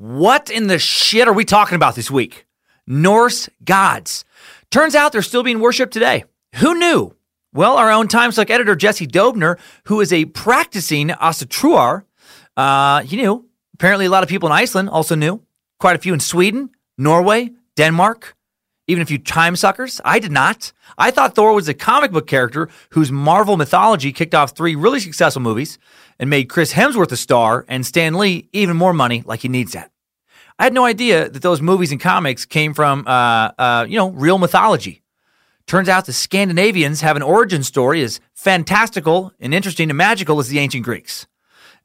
What in the shit are we talking about this week? Norse gods. Turns out they're still being worshipped today. Who knew? Well, our own Time Suck editor, Jesse Dobner, who is a practicing Asatruar, uh, he knew. Apparently, a lot of people in Iceland also knew. Quite a few in Sweden, Norway, Denmark, even a few time suckers. I did not. I thought Thor was a comic book character whose Marvel mythology kicked off three really successful movies and made Chris Hemsworth a star and Stan Lee even more money like he needs that. I had no idea that those movies and comics came from, uh, uh, you know, real mythology. Turns out the Scandinavians have an origin story as fantastical and interesting and magical as the ancient Greeks.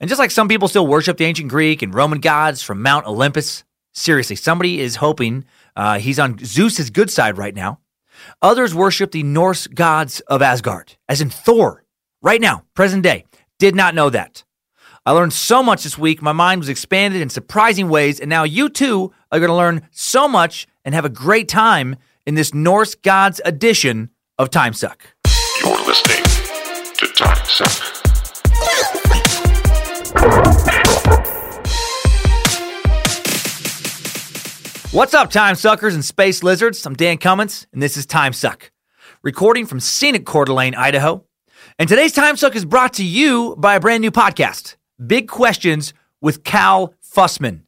And just like some people still worship the ancient Greek and Roman gods from Mount Olympus, seriously, somebody is hoping uh, he's on Zeus's good side right now. Others worship the Norse gods of Asgard, as in Thor, right now, present day. Did not know that. I learned so much this week. My mind was expanded in surprising ways, and now you too are going to learn so much and have a great time in this Norse Gods edition of Time Suck. You're listening to Time Suck. What's up, time suckers and space lizards? I'm Dan Cummins, and this is Time Suck, recording from scenic Coeur d'Alene, Idaho. And today's Time Suck is brought to you by a brand new podcast, Big Questions with Cal Fussman,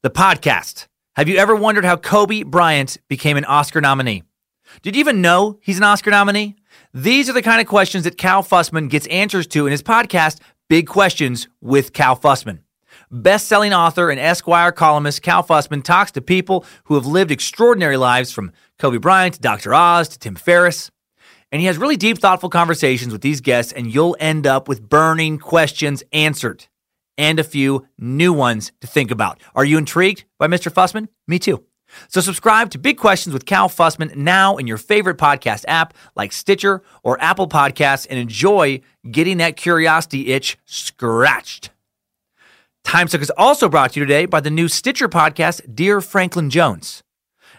the podcast. Have you ever wondered how Kobe Bryant became an Oscar nominee? Did you even know he's an Oscar nominee? These are the kind of questions that Cal Fussman gets answers to in his podcast, Big Questions with Cal Fussman. Best selling author and Esquire columnist Cal Fussman talks to people who have lived extraordinary lives from Kobe Bryant to Dr. Oz to Tim Ferriss. And he has really deep, thoughtful conversations with these guests, and you'll end up with burning questions answered and a few new ones to think about. Are you intrigued by Mr. Fussman? Me too. So subscribe to Big Questions with Cal Fussman now in your favorite podcast app like Stitcher or Apple Podcasts and enjoy getting that curiosity itch scratched. Timesuck is also brought to you today by the new Stitcher podcast, Dear Franklin Jones.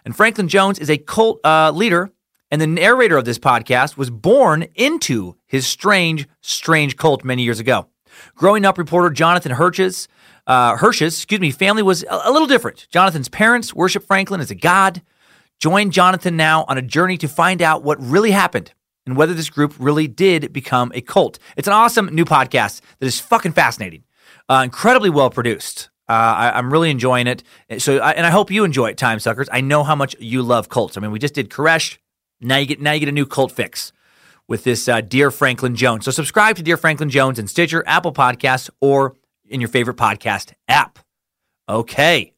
And Franklin Jones is a cult uh, leader, and the narrator of this podcast was born into his strange, strange cult many years ago. Growing up, reporter Jonathan Hirsch's, uh, Hirsch's, excuse me, family was a, a little different. Jonathan's parents worship Franklin as a god. Join Jonathan now on a journey to find out what really happened and whether this group really did become a cult. It's an awesome new podcast that is fucking fascinating. Uh, incredibly well produced. Uh, I, am really enjoying it. So, I, and I hope you enjoy it, time suckers. I know how much you love cults. I mean, we just did Koresh. Now you get now you get a new cult fix with this uh, Dear Franklin Jones. So subscribe to Dear Franklin Jones in Stitcher, Apple Podcasts, or in your favorite podcast app. Okay,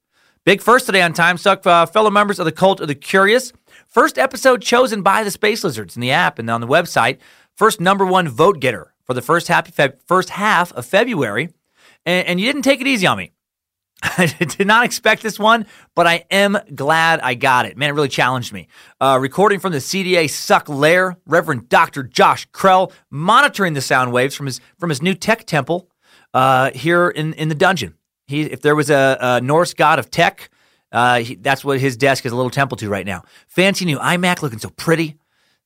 big first today on Time Suck, uh, fellow members of the Cult of the Curious. First episode chosen by the Space Lizards in the app and on the website. First number one vote getter for the first half, first half of February and, and you didn't take it easy on me. I did not expect this one, but I am glad I got it. Man, it really challenged me. Uh, recording from the CDA Suck Lair, Reverend Dr. Josh Krell monitoring the sound waves from his from his new tech temple uh, here in, in the dungeon. He, if there was a, a Norse god of tech, uh, he, that's what his desk is a little temple to right now. Fancy new iMac, looking so pretty.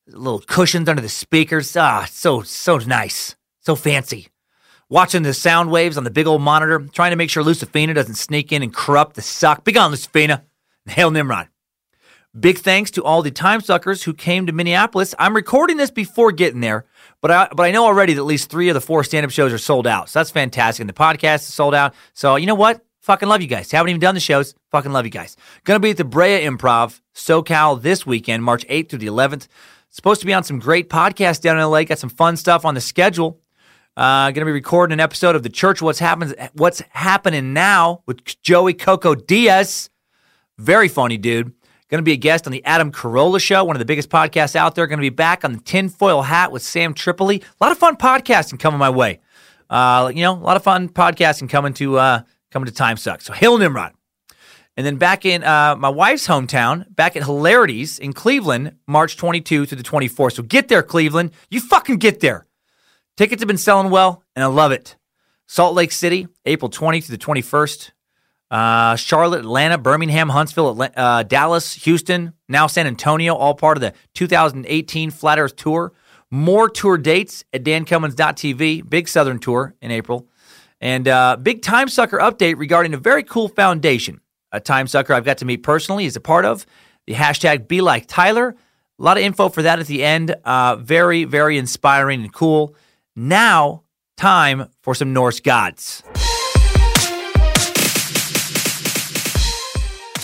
Little cushions under the speakers. Ah, so so nice, so fancy watching the sound waves on the big old monitor, trying to make sure Lucifina doesn't sneak in and corrupt the suck. Be gone, Lucifina. Hail Nimrod. Big thanks to all the time suckers who came to Minneapolis. I'm recording this before getting there, but I but I know already that at least three of the four stand-up shows are sold out. So that's fantastic. And the podcast is sold out. So you know what? Fucking love you guys. Haven't even done the shows. Fucking love you guys. Gonna be at the Brea Improv, SoCal this weekend, March 8th through the 11th. Supposed to be on some great podcasts down in LA. Got some fun stuff on the schedule. Uh, going to be recording an episode of the Church What's Happens What's Happening Now with Joey Coco Diaz. Very funny dude. Going to be a guest on the Adam Carolla Show, one of the biggest podcasts out there. Going to be back on the Tinfoil Hat with Sam Tripoli. A lot of fun podcasting coming my way. Uh, you know, a lot of fun podcasting coming to uh, coming to Time Suck. So hail Nimrod. And then back in uh, my wife's hometown, back at Hilarities in Cleveland, March 22 through the 24th. So get there, Cleveland. You fucking get there. Tickets have been selling well, and I love it. Salt Lake City, April 20th to the 21st. Uh, Charlotte, Atlanta, Birmingham, Huntsville, uh, Dallas, Houston, now San Antonio, all part of the 2018 Flat Earth Tour. More tour dates at dancummins.tv. Big Southern Tour in April. And uh, big Time Sucker update regarding a very cool foundation a time sucker I've got to meet personally is a part of. The hashtag Be Like Tyler. A lot of info for that at the end. Uh, very, very inspiring and cool. Now, time for some Norse gods.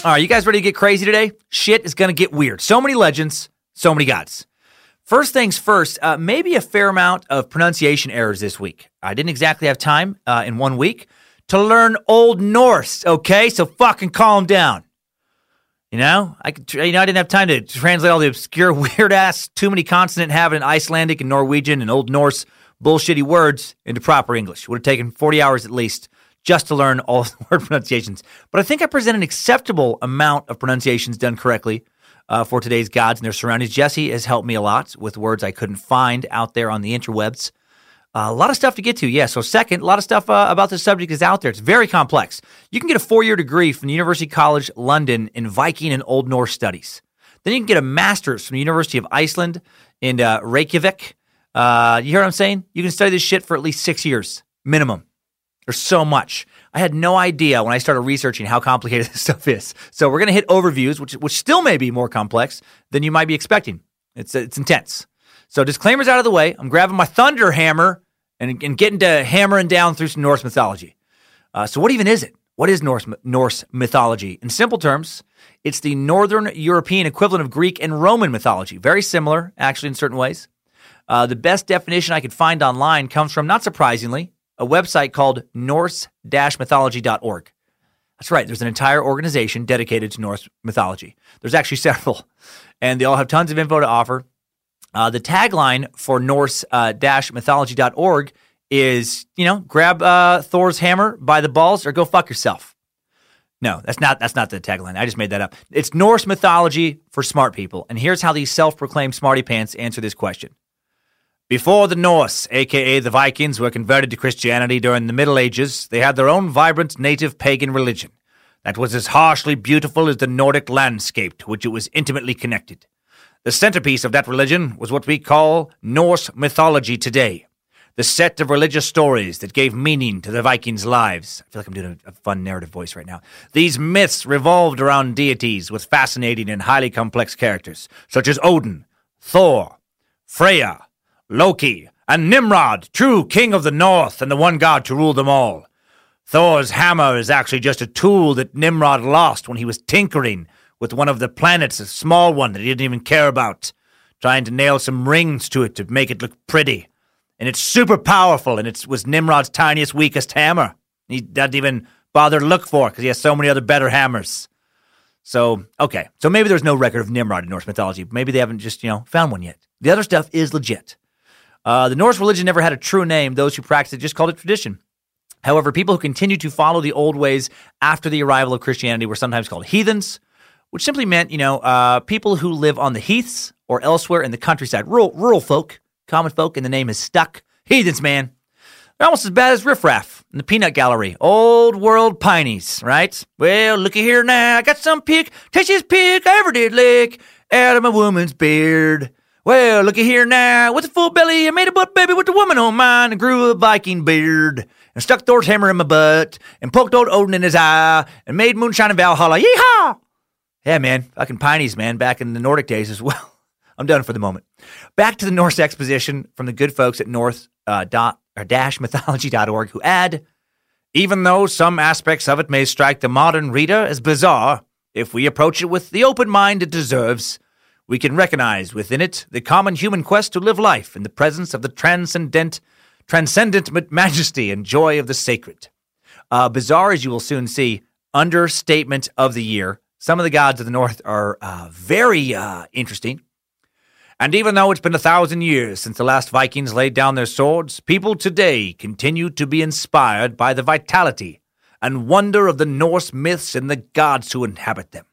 All right, you guys ready to get crazy today? Shit is going to get weird. So many legends, so many gods. First things first, uh, maybe a fair amount of pronunciation errors this week. I didn't exactly have time uh, in one week to learn Old Norse. Okay, so fucking calm down. You know, I could, you know, I didn't have time to translate all the obscure, weird ass, too many consonant having Icelandic and Norwegian and Old Norse bullshitty words into proper English. Would have taken 40 hours at least just to learn all the word pronunciations. But I think I present an acceptable amount of pronunciations done correctly uh, for today's gods and their surroundings. Jesse has helped me a lot with words I couldn't find out there on the interwebs. Uh, a lot of stuff to get to, yeah. So, second, a lot of stuff uh, about this subject is out there. It's very complex. You can get a four year degree from the University College London in Viking and Old Norse studies. Then you can get a master's from the University of Iceland in uh, Reykjavik. Uh, you hear what I'm saying? You can study this shit for at least six years minimum. There's so much. I had no idea when I started researching how complicated this stuff is. So we're going to hit overviews, which which still may be more complex than you might be expecting. It's it's intense. So disclaimers out of the way. I'm grabbing my thunder hammer and, and getting to hammering down through some Norse mythology. Uh, so, what even is it? What is Norse, Norse mythology? In simple terms, it's the Northern European equivalent of Greek and Roman mythology. Very similar, actually, in certain ways. Uh, the best definition I could find online comes from, not surprisingly, a website called Norse mythology.org. That's right, there's an entire organization dedicated to Norse mythology. There's actually several, and they all have tons of info to offer. Uh, the tagline for Norse-mythology.org uh, is, you know, grab uh, Thor's hammer by the balls or go fuck yourself. No, that's not that's not the tagline. I just made that up. It's Norse mythology for smart people. And here's how these self-proclaimed smarty pants answer this question. Before the Norse, aka the Vikings, were converted to Christianity during the Middle Ages, they had their own vibrant native pagan religion that was as harshly beautiful as the Nordic landscape to which it was intimately connected. The centerpiece of that religion was what we call Norse mythology today. The set of religious stories that gave meaning to the Vikings' lives. I feel like I'm doing a, fun narrative voice right now. These myths revolved around deities with fascinating and highly complex characters, such as Odin, Thor, Freya, Loki, and Nimrod, true king of the north and the one god to rule them all. Thor's hammer is actually just a tool that Nimrod lost when he was tinkering with one of the planets, a small one that he didn't even care about, trying to nail some rings to it to make it look pretty. And it's super powerful, and it was Nimrod's tiniest, weakest hammer. He doesn't even bother to look for it because he has so many other better hammers. So, okay. So maybe there's no record of Nimrod in Norse mythology. Maybe they haven't just, you know, found one yet. The other stuff is legit. Uh, the Norse religion never had a true name. Those who practiced it just called it tradition. However, people who continued to follow the old ways after the arrival of Christianity were sometimes called heathens, which simply meant, you know, uh, people who live on the heaths or elsewhere in the countryside, rural, rural folk, common folk, and the name is stuck. Heathens, man. They're almost as bad as riffraff in the peanut gallery. Old world pineys, right? Well, looky here now. I got some pig, tastiest pig I ever did lick out of my woman's beard. Well, looky here now. With a full belly, I made a butt baby with a woman on mine and grew a Viking beard and stuck Thor's hammer in my butt and poked old Odin in his eye and made moonshine in Valhalla. Yeehaw! Yeah, man, fucking Pineys, man, back in the Nordic days as well. I'm done for the moment. Back to the Norse exposition from the good folks at North uh, dot or dash mythology.org who add, even though some aspects of it may strike the modern reader as bizarre, if we approach it with the open mind it deserves, we can recognize within it the common human quest to live life in the presence of the transcendent, transcendent majesty and joy of the sacred. Uh, bizarre, as you will soon see, understatement of the year some of the gods of the north are uh, very uh, interesting. And even though it's been a thousand years since the last Vikings laid down their swords, people today continue to be inspired by the vitality and wonder of the Norse myths and the gods who inhabit them.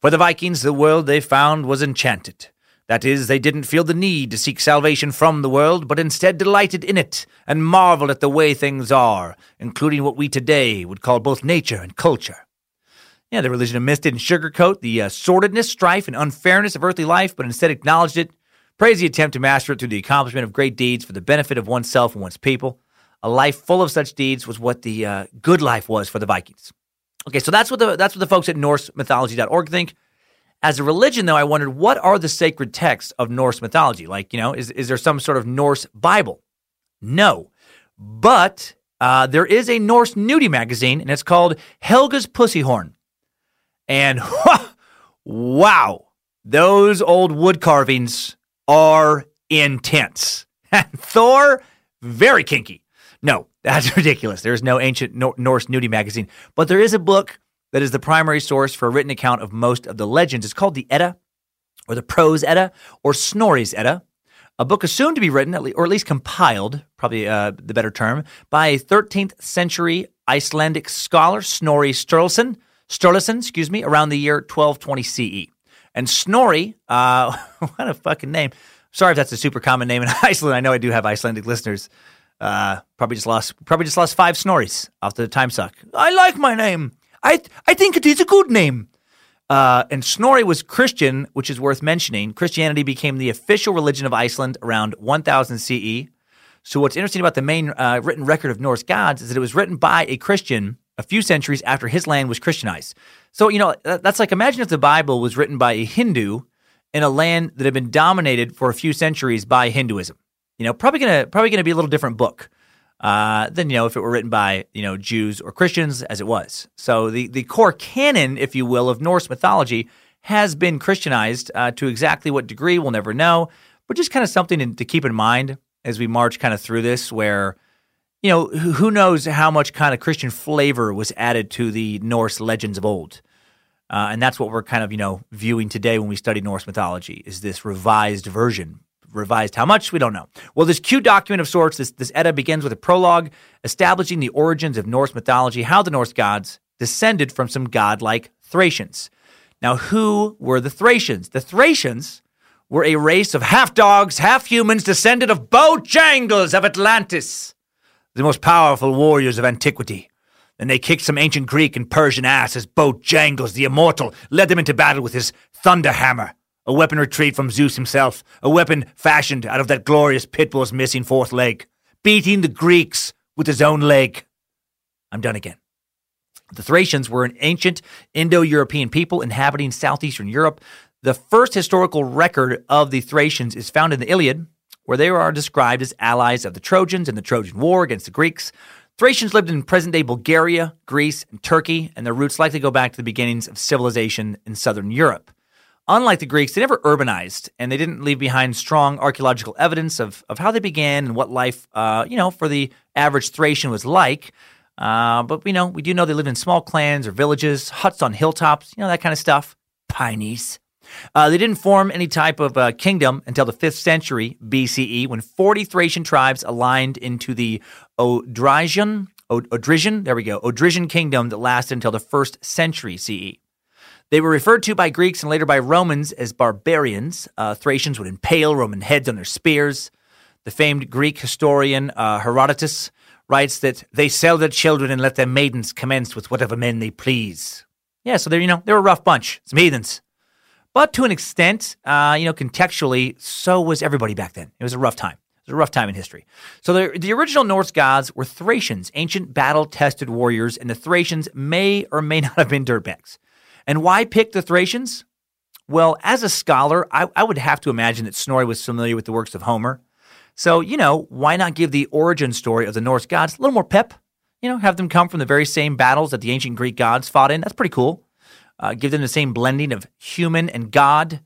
For the Vikings, the world they found was enchanted. That is, they didn't feel the need to seek salvation from the world, but instead delighted in it and marveled at the way things are, including what we today would call both nature and culture. Yeah, the religion of myth didn't sugarcoat the uh, sordidness, strife, and unfairness of earthly life, but instead acknowledged it, praised the attempt to master it through the accomplishment of great deeds for the benefit of oneself and one's people. A life full of such deeds was what the uh, good life was for the Vikings. Okay, so that's what the that's what the folks at NorseMythology.org think. As a religion, though, I wondered what are the sacred texts of Norse mythology? Like, you know, is, is there some sort of Norse Bible? No. But uh, there is a Norse nudie magazine, and it's called Helga's Pussyhorn. And wow, those old wood carvings are intense. Thor, very kinky. No, that's ridiculous. There's no ancient Norse nudie magazine, but there is a book that is the primary source for a written account of most of the legends. It's called the Edda, or the Prose Edda, or Snorri's Edda, a book assumed to be written, or at least compiled, probably uh, the better term, by a 13th century Icelandic scholar, Snorri Sturluson, Sturluson, excuse me, around the year 1220 CE. And Snorri, uh, what a fucking name. Sorry if that's a super common name in Iceland. I know I do have Icelandic listeners. Uh, probably just lost, probably just lost five Snorris after the time suck. I like my name. I I think it is a good name. Uh, and Snorri was Christian, which is worth mentioning. Christianity became the official religion of Iceland around 1000 CE. So, what's interesting about the main uh, written record of Norse gods is that it was written by a Christian a few centuries after his land was Christianized. So, you know, that's like imagine if the Bible was written by a Hindu in a land that had been dominated for a few centuries by Hinduism. You know, probably gonna probably gonna be a little different book uh, than you know if it were written by you know Jews or Christians as it was. So the the core canon, if you will, of Norse mythology has been Christianized uh, to exactly what degree we'll never know, but just kind of something to keep in mind as we march kind of through this, where you know who knows how much kind of Christian flavor was added to the Norse legends of old. Uh, and that's what we're kind of, you know, viewing today when we study Norse mythology is this revised version revised. How much? We don't know. Well this cute document of sorts this, this edda begins with a prologue establishing the origins of norse mythology how the norse gods descended from some godlike thracians. Now who were the thracians? The thracians were a race of half dogs half humans descended of bojangles of atlantis the most powerful warriors of antiquity. And they kicked some ancient Greek and Persian ass as Bojangles, the immortal, led them into battle with his thunder hammer a weapon retrieved from Zeus himself, a weapon fashioned out of that glorious Pitbull's missing fourth leg, beating the Greeks with his own leg. I'm done again. The Thracians were an ancient Indo European people inhabiting southeastern Europe. The first historical record of the Thracians is found in the Iliad, where they are described as allies of the Trojans in the Trojan War against the Greeks. Thracians lived in present day Bulgaria, Greece, and Turkey, and their roots likely go back to the beginnings of civilization in southern Europe. Unlike the Greeks, they never urbanized, and they didn't leave behind strong archaeological evidence of, of how they began and what life, uh, you know, for the average Thracian was like. Uh, but you know, we do know they lived in small clans or villages, huts on hilltops, you know, that kind of stuff. Pineys. Uh, they didn't form any type of uh, kingdom until the 5th century BCE when 40 Thracian tribes aligned into the Odrysian, Odrysian, there we go, Odrysian kingdom that lasted until the 1st century CE. They were referred to by Greeks and later by Romans as barbarians. Uh, Thracians would impale Roman heads on their spears. The famed Greek historian uh, Herodotus writes that they sell their children and let their maidens commence with whatever men they please. Yeah, so they're you know they're a rough bunch, some heathens. But to an extent, uh, you know, contextually, so was everybody back then. It was a rough time. It was a rough time in history. So the, the original Norse gods were Thracians, ancient battle-tested warriors, and the Thracians may or may not have been dirtbags. And why pick the Thracians? Well, as a scholar, I, I, would have to imagine that Snorri was familiar with the works of Homer. So, you know, why not give the origin story of the Norse gods a little more pep? You know, have them come from the very same battles that the ancient Greek gods fought in. That's pretty cool. Uh, give them the same blending of human and God.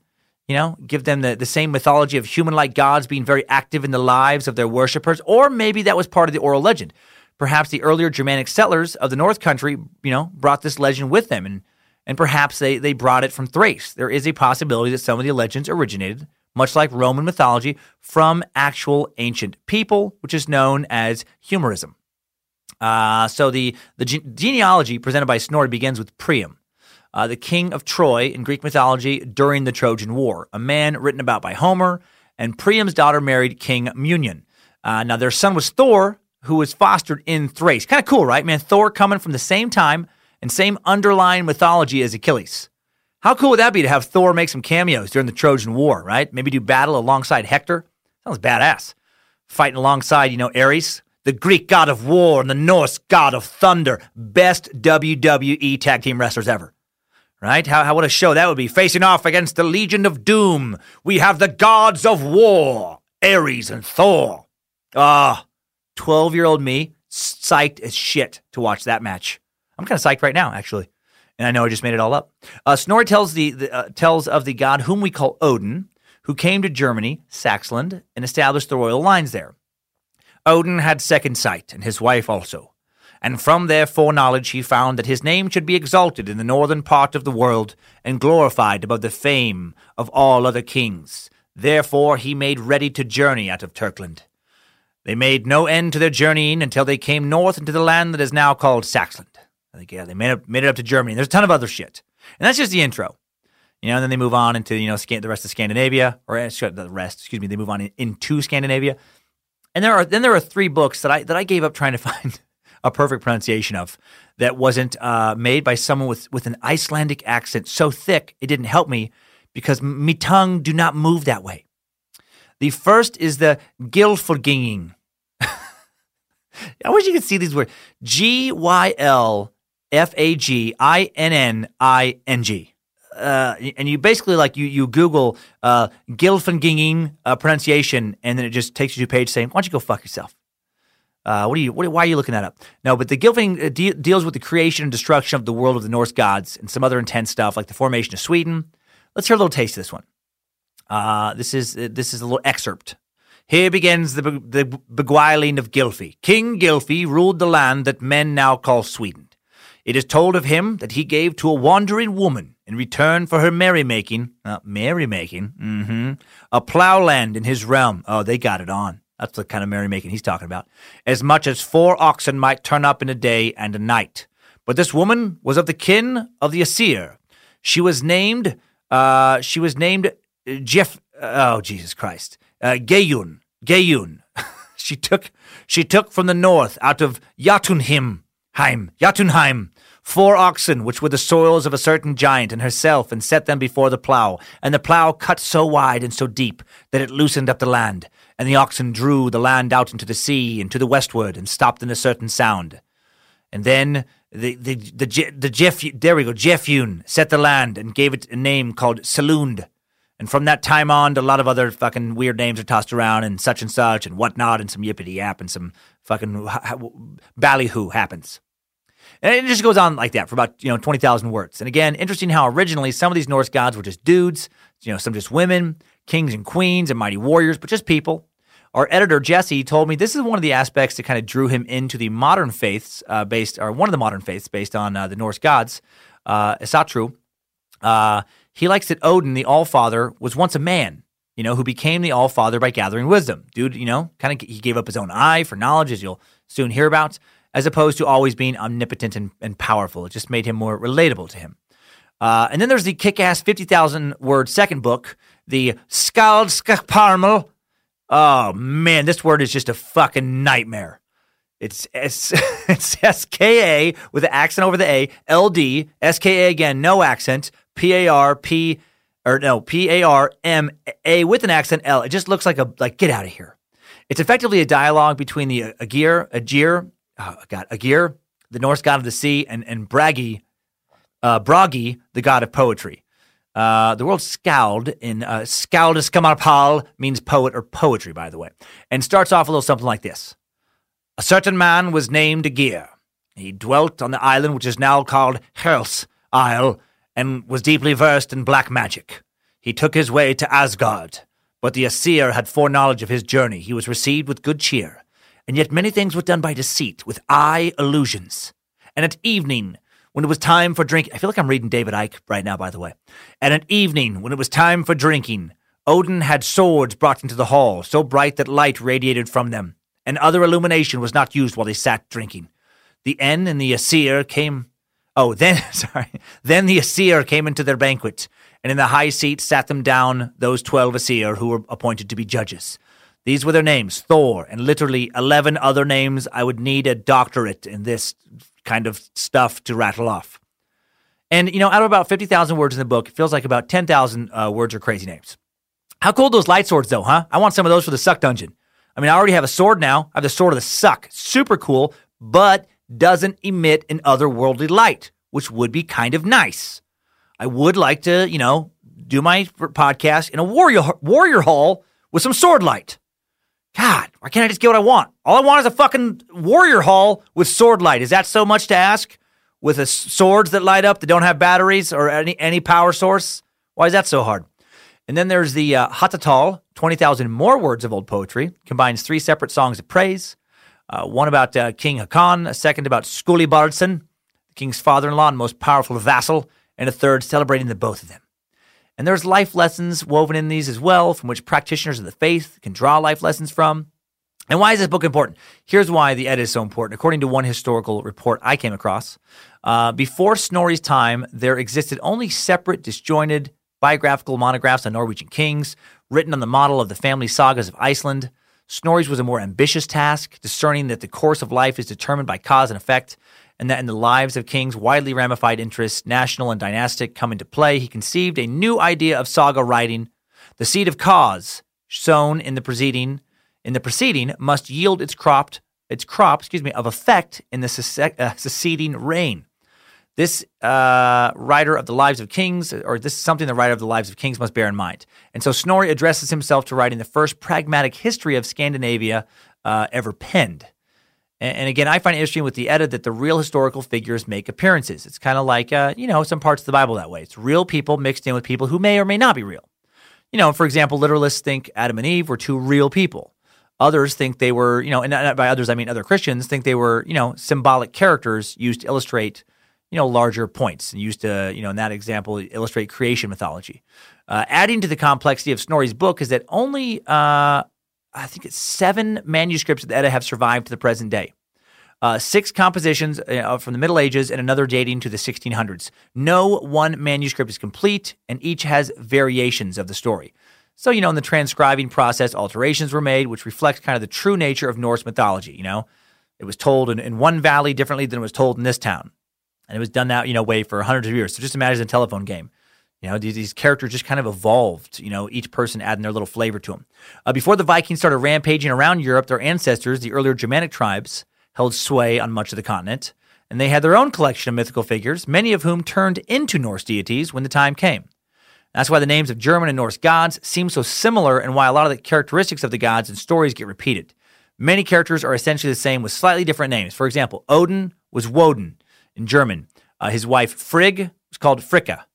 You know, give them the, the same mythology of human like gods being very active in the lives of their worshippers. Or maybe that was part of the oral legend. Perhaps the earlier Germanic settlers of the North Country, you know, brought this legend with them and and perhaps they, they brought it from Thrace. There is a possibility that some of the legends originated, much like Roman mythology, from actual ancient people, which is known as euhemerism. Uh, so the, the ge- genealogy presented by Snorri begins with Priam, uh, the king of Troy in Greek mythology during the Trojan War, a man written about by Homer, and Priam's daughter married King Munion. Uh, now, their son was Thor, who was fostered in Thrace. Kind of cool, right, man? Thor coming from the same time and same underlying mythology as Achilles. How cool would that be to have Thor make some cameos during the Trojan War, right? Maybe do battle alongside Hector? Sounds badass. Fighting alongside, you know, Ares, the Greek god of war and the Norse god of thunder. Best WWE tag team wrestlers ever. Right? How, how what a show that would be. Facing off against the Legion of Doom. We have the gods of war, Ares and Thor. Ah, 12 year old me, psyched as shit to watch that match. I'm kind of psyched right now, actually. And I know I just made it all up. Uh, Snorri tells, the, the uh, tells of the god whom we call Odin, who came to Germany, Saxland, and established the royal lines there. Odin had second sight, and his wife also. And from their foreknowledge he found that his name should be exalted in the northern part of the world, and glorified above the fame of all other kings. Therefore he made ready to journey out of Turkland. They made no end to their journeying until they came north into the land that is now called Saxland. I think, yeah, they made, made it up to Germany. There's a ton of other shit. And that's just the intro. You know, and then they move on into, you know, the rest of Scandinavia, or uh, the rest, excuse me, they move on into Scandinavia. And there are then there are three books that I that I gave up trying to find a perfect pronunciation of that wasn't uh, made by someone with with an Icelandic accent so thick it didn't help me because my tongue do not move that way. The first is the Gylfaginning. I wish you could see these words. G Y L F A G I N N I N G uh, and you basically like you you Google uh, Gylfaginning uh, pronunciation, and then it just takes you to a page saying, "Why don't you go fuck yourself?" Uh, what are you? What, why are you looking that up? No, but the Gylfaginning uh, de- deals with the creation and destruction of the world of the Norse gods and some other intense stuff like the formation of Sweden. Let's hear a little taste of this one. Uh, this is uh, this is a little excerpt. Here begins the, the beguiling of Gylfi. King Gylfi ruled the land that men now call Sweden. It is told of him that he gave to a wandering woman in return for her merrymaking, uh, merrymaking, mm-hmm, a plowland in his realm. Oh, they got it on. That's the kind of merrymaking he's talking about. As much as four oxen might turn up in a day and a night. But this woman was of the kin of the Aesir. She was named, uh, she was named uh, Jeff, oh, Jesus Christ, uh, Geyun, Geyun. she took, she took from the north out of Jotunheim, Heim, Jotunheim, four oxen, which were the soils of a certain giant, and herself, and set them before the plough. And the plough cut so wide and so deep that it loosened up the land. And the oxen drew the land out into the sea and to the westward, and stopped in a certain sound. And then the the the, the, the Jeff there we go Jefune set the land and gave it a name called Selund. And from that time on, a lot of other fucking weird names are tossed around and such and such and whatnot and some yippity yap and some fucking ballyhoo happens. And it just goes on like that for about, you know, 20,000 words. And again, interesting how originally some of these Norse gods were just dudes, you know, some just women, kings and queens and mighty warriors, but just people. Our editor, Jesse, told me this is one of the aspects that kind of drew him into the modern faiths uh, based, or one of the modern faiths based on uh, the Norse gods, uh, Asatru. Uh, he likes that Odin, the All Father, was once a man, you know, who became the All Father by gathering wisdom. Dude, you know, kind of he gave up his own eye for knowledge, as you'll soon hear about as opposed to always being omnipotent and, and powerful. It just made him more relatable to him. Uh, and then there's the kick ass 50,000 word second book, the Skaldskaparmal. Oh man, this word is just a fucking nightmare. It's S it's S K A with an accent over the A, L D, S K A again, no accent, P A R P or no, P A R M A with an accent L. It just looks like a like get out of here. It's effectively a dialogue between the Agir, Agir, oh Agir, the Norse god of the sea, and and Bragi, uh, Bragi, the god of poetry. Uh, the word skald in uh, Skaldaskamarpal means poet or poetry, by the way, and starts off a little something like this: A certain man was named Agir. He dwelt on the island which is now called Hels Isle, and was deeply versed in black magic. He took his way to Asgard, but the Aesir had foreknowledge of his journey. He was received with good cheer and yet many things were done by deceit, with eye illusions. And at evening, when it was time for drinking, I feel like I'm reading David Icke right now, by the way. And at evening, when it was time for drinking, Odin had swords brought into the hall, so bright that light radiated from them, and other illumination was not used while they sat drinking. The N and the Asir came. Oh, then, sorry. Then the Asir came into their banquet, and in the high seat sat them down those 12 Asir who were appointed to be judges. These were their names Thor, and literally 11 other names I would need a doctorate in this kind of stuff to rattle off. And, you know, out of about 50,000 words in the book, it feels like about 10,000 uh, words are crazy names. How cool those light swords, though, huh? I want some of those for the suck dungeon. I mean, I already have a sword now. I have the sword of the suck. Super cool, but doesn't emit an otherworldly light, which would be kind of nice. I would like to, you know, do my podcast in a warrior warrior hall with some sword light. God, why can't I just get what I want? All I want is a fucking warrior hall with sword light. Is that so much to ask? With a swords that light up that don't have batteries or any any power source? Why is that so hard? And then there's the uh, Hatatal, 20,000 more words of old poetry, combines three separate songs of praise. Uh, one about uh, King Haakon, a second about Skuli Bardsson, the king's father-in-law and most powerful vassal, and a third celebrating the both of them. And there's life lessons woven in these as well, from which practitioners of the faith can draw life lessons from. And why is this book important? Here's why the Edda is so important. According to one historical report I came across, uh, before Snorri's time, there existed only separate, disjointed biographical monographs on Norwegian kings, written on the model of the family sagas of Iceland. Snorri's was a more ambitious task, discerning that the course of life is determined by cause and effect, and that in the lives of kings, widely ramified interests, national and dynastic, come into play, he conceived a new idea of saga writing. The seed of cause, sown in the preceding, in the preceding, must yield its crop, its crop, excuse me, of effect in the uh, succeeding reign. This uh, writer of the Lives of Kings, or this is something the writer of the Lives of Kings must bear in mind. And so Snorri addresses himself to writing the first pragmatic history of Scandinavia uh, ever penned. And, again, I find it interesting with the Edda that the real historical figures make appearances. It's kind of like, uh, you know, some parts of the Bible that way. It's real people mixed in with people who may or may not be real. You know, for example, literalists think Adam and Eve were two real people. Others think they were, you know, and not by others I mean other Christians think they were, you know, symbolic characters used to illustrate, you know, larger points and used to, you know, in that example, illustrate creation mythology. Uh, adding to the complexity of Snorri's book is that only uh, I think it's seven manuscripts of the Edda have survived to the present day. Uh, six compositions uh, from the Middle Ages and another dating to the 1600s. No one manuscript is complete, and each has variations of the story. So, you know, in the transcribing process, alterations were made, which reflects kind of the true nature of Norse mythology. You know, it was told in, in one valley differently than it was told in this town. And it was done that, you know, way for hundreds of years. So just imagine a telephone game. You know, these, characters just kind of evolved, you know, each person adding their little flavor to them. Uh, before the Vikings started rampaging around Europe, their ancestors, the earlier Germanic tribes, held sway on much of the continent, and they had their own collection of mythical figures, many of whom turned into Norse deities when the time came. That's why the names of German and Norse gods seem so similar and why a lot of the characteristics of the gods and stories get repeated. Many characters are essentially the same with slightly different names. For example, Odin was Woden in German. Uh, his wife Frigg was called Fricka.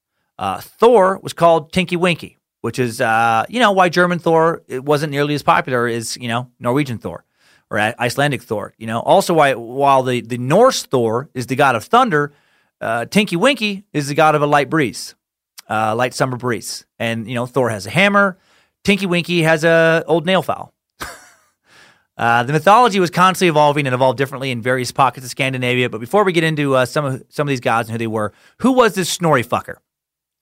Uh, Thor was called Tinky Winky, which is, uh, you know, why German Thor it wasn't nearly as popular as, you know, Norwegian Thor or Icelandic Thor. You know, also why while the, the Norse Thor is the god of thunder, uh, Tinky Winky is the god of a light breeze, uh, light summer breeze. And, you know, Thor has a hammer. Tinky Winky has a old nail file. Uh, the mythology was constantly evolving and evolved differently in various pockets of Scandinavia. But before we get into uh, some of some of these gods and who they were, who was this Snorri fucker?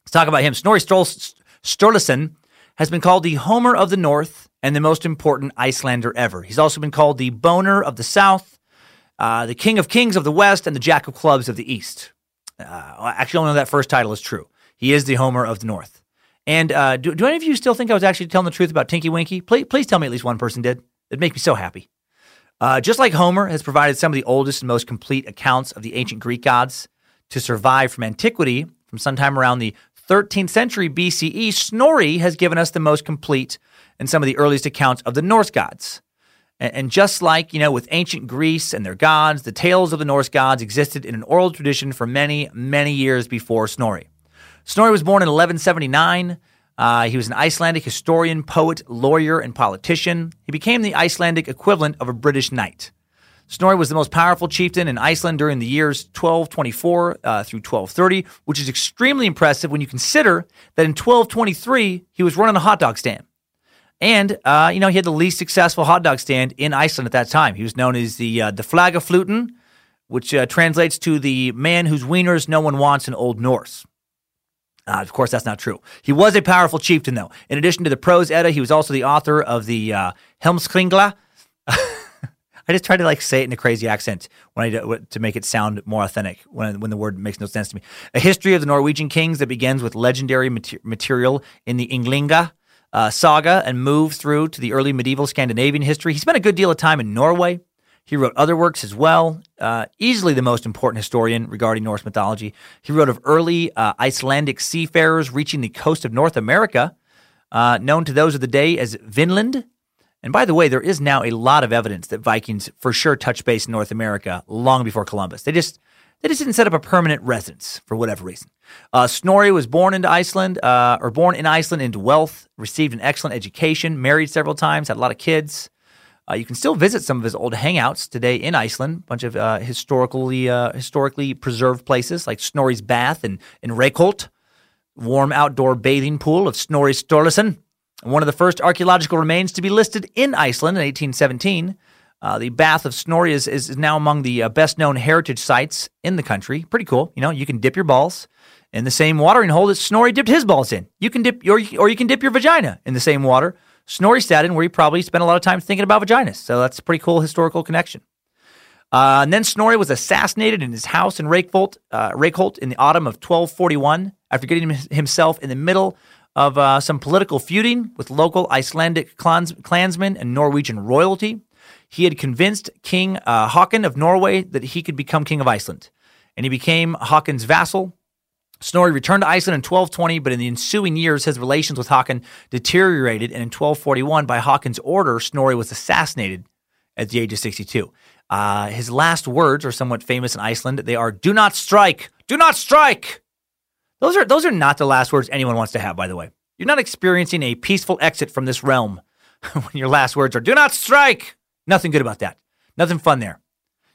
Let's talk about him. Snorri Sturluson has been called the Homer of the North and the most important Icelander ever. He's also been called the Boner of the South, uh, the King of Kings of the West, and the Jack of Clubs of the East. Uh, actually, only that first title is true. He is the Homer of the North. And uh, do, do any of you still think I was actually telling the truth about Tinky Winky? Please, please tell me at least one person did. It'd make me so happy. Uh, just like Homer has provided some of the oldest and most complete accounts of the ancient Greek gods to survive from antiquity, from sometime around the 13th century BCE, Snorri has given us the most complete and some of the earliest accounts of the Norse gods. And just like, you know, with ancient Greece and their gods, the tales of the Norse gods existed in an oral tradition for many, many years before Snorri. Snorri was born in 1179. Uh, he was an Icelandic historian, poet, lawyer, and politician. He became the Icelandic equivalent of a British knight. Snorri was the most powerful chieftain in Iceland during the years 1224 uh, through 1230, which is extremely impressive when you consider that in 1223 he was running a hot dog stand. And, uh, you know, he had the least successful hot dog stand in Iceland at that time. He was known as the uh, the Flagafluten, which uh, translates to the man whose wieners no one wants in Old Norse. Uh, of course, that's not true. He was a powerful chieftain, though. In addition to the prose Edda, he was also the author of the uh, Heimskringla. I just try to like say it in a crazy accent when I do, to make it sound more authentic when when the word makes no sense to me. A history of the Norwegian kings that begins with legendary mater- material in the Ynglinga. uh, saga and moves through to the early medieval Scandinavian history. He spent a good deal of time in Norway. He wrote other works as well. Uh, easily the most important historian regarding Norse mythology. He wrote of early uh, Icelandic seafarers reaching the coast of North America, uh, known to those of the day as Vinland. And by the way, there is now a lot of evidence that Vikings for sure touched base in North America long before Columbus. They just they just didn't set up a permanent residence for whatever reason. Uh, Snorri was born into Iceland, uh, or born in Iceland into wealth, received an excellent education, married several times, had a lot of kids. Uh, you can still visit some of his old hangouts today in Iceland, a bunch of uh, historically uh, historically preserved places like Snorri's Bath and in Reykholt, warm outdoor bathing pool of Snorri Sturluson, one of the first archaeological remains to be listed in Iceland in 1817. Uh, the Bath of Snorri is, is now among the uh, best known heritage sites in the country. Pretty cool. You know, you can dip your balls in the same watering hole that Snorri dipped his balls in. You can dip, or, or you can dip your vagina in the same water Snorri sat in where he probably spent a lot of time thinking about vaginas. So that's a pretty cool historical connection. Uh, and then Snorri was assassinated in his house in Reykholt, uh, Reykholt in the autumn of 1241 after getting himself in the middle of uh, some political feuding with local Icelandic clans, clansmen and Norwegian royalty. He had convinced King uh, Haakon of Norway that he could become king of Iceland, and he became Haakon's vassal Snorri returned to Iceland in 1220, but in the ensuing years, his relations with Haakon deteriorated, and in 1241, by Haakon's order, Snorri was assassinated at the age of 62. Uh, his last words are somewhat famous in Iceland. They are, "Do not strike! Do not strike!" Those are those are not the last words anyone wants to have. By the way, you're not experiencing a peaceful exit from this realm when your last words are, "Do not strike." Nothing good about that. Nothing fun there.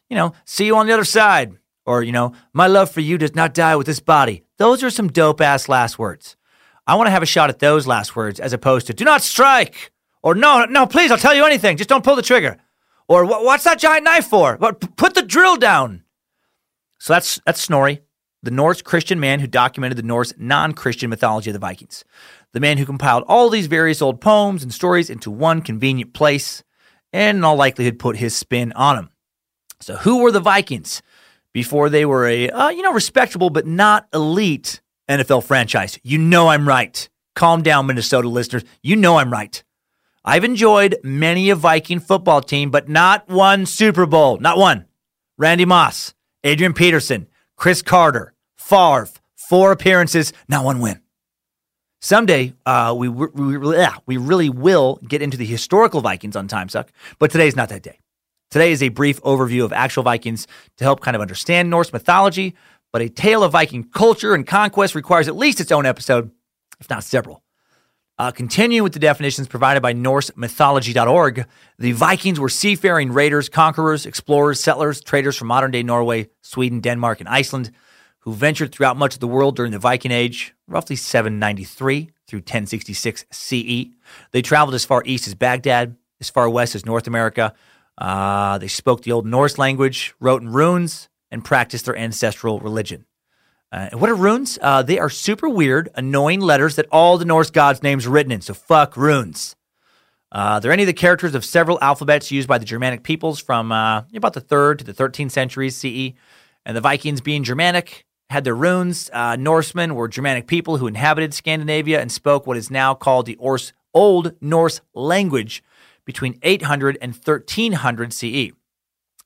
You know, see you on the other side. Or, you know, my love for you does not die with this body. Those are some dope ass last words. I want to have a shot at those last words as opposed to do not strike or no, no, please, I'll tell you anything. Just don't pull the trigger. Or what's that giant knife for? Put the drill down. So that's that's Snorri, the Norse Christian man who documented the Norse non-Christian mythology of the Vikings. The man who compiled all these various old poems and stories into one convenient place and in all likelihood put his spin on them. So who were the Vikings? before they were a, uh, you know, respectable but not elite NFL franchise. You know I'm right. Calm down, Minnesota listeners. You know I'm right. I've enjoyed many a Viking football team, but not one Super Bowl. Not one. Randy Moss, Adrian Peterson, Cris Carter, Favre, four appearances, not one win. Someday, uh, we, we, we, yeah, we really will get into the historical Vikings on Time Suck, but today's not that day. Today is a brief overview of actual Vikings to help kind of understand Norse mythology, but a tale of Viking culture and conquest requires at least its own episode, if not several. Uh, continuing with the definitions provided by NorseMythology.org, the Vikings were seafaring raiders, conquerors, explorers, settlers, traders from modern day Norway, Sweden, Denmark, and Iceland who ventured throughout much of the world during the Viking Age, roughly 793 through 1066 CE. They traveled as far east as Baghdad, as far west as North America, uh, they spoke the Old Norse language, wrote in runes, and practiced their ancestral religion. Uh, and what are runes? Uh, they are super weird, annoying letters that all the Norse gods' names are written in. So fuck runes. Uh, they're any of the characters of several alphabets used by the Germanic peoples from uh, about the third to the 13th centuries CE. And the Vikings, being Germanic, had their runes. Uh, Norsemen were Germanic people who inhabited Scandinavia and spoke what is now called the Old Norse language, between 800 and 1300 CE.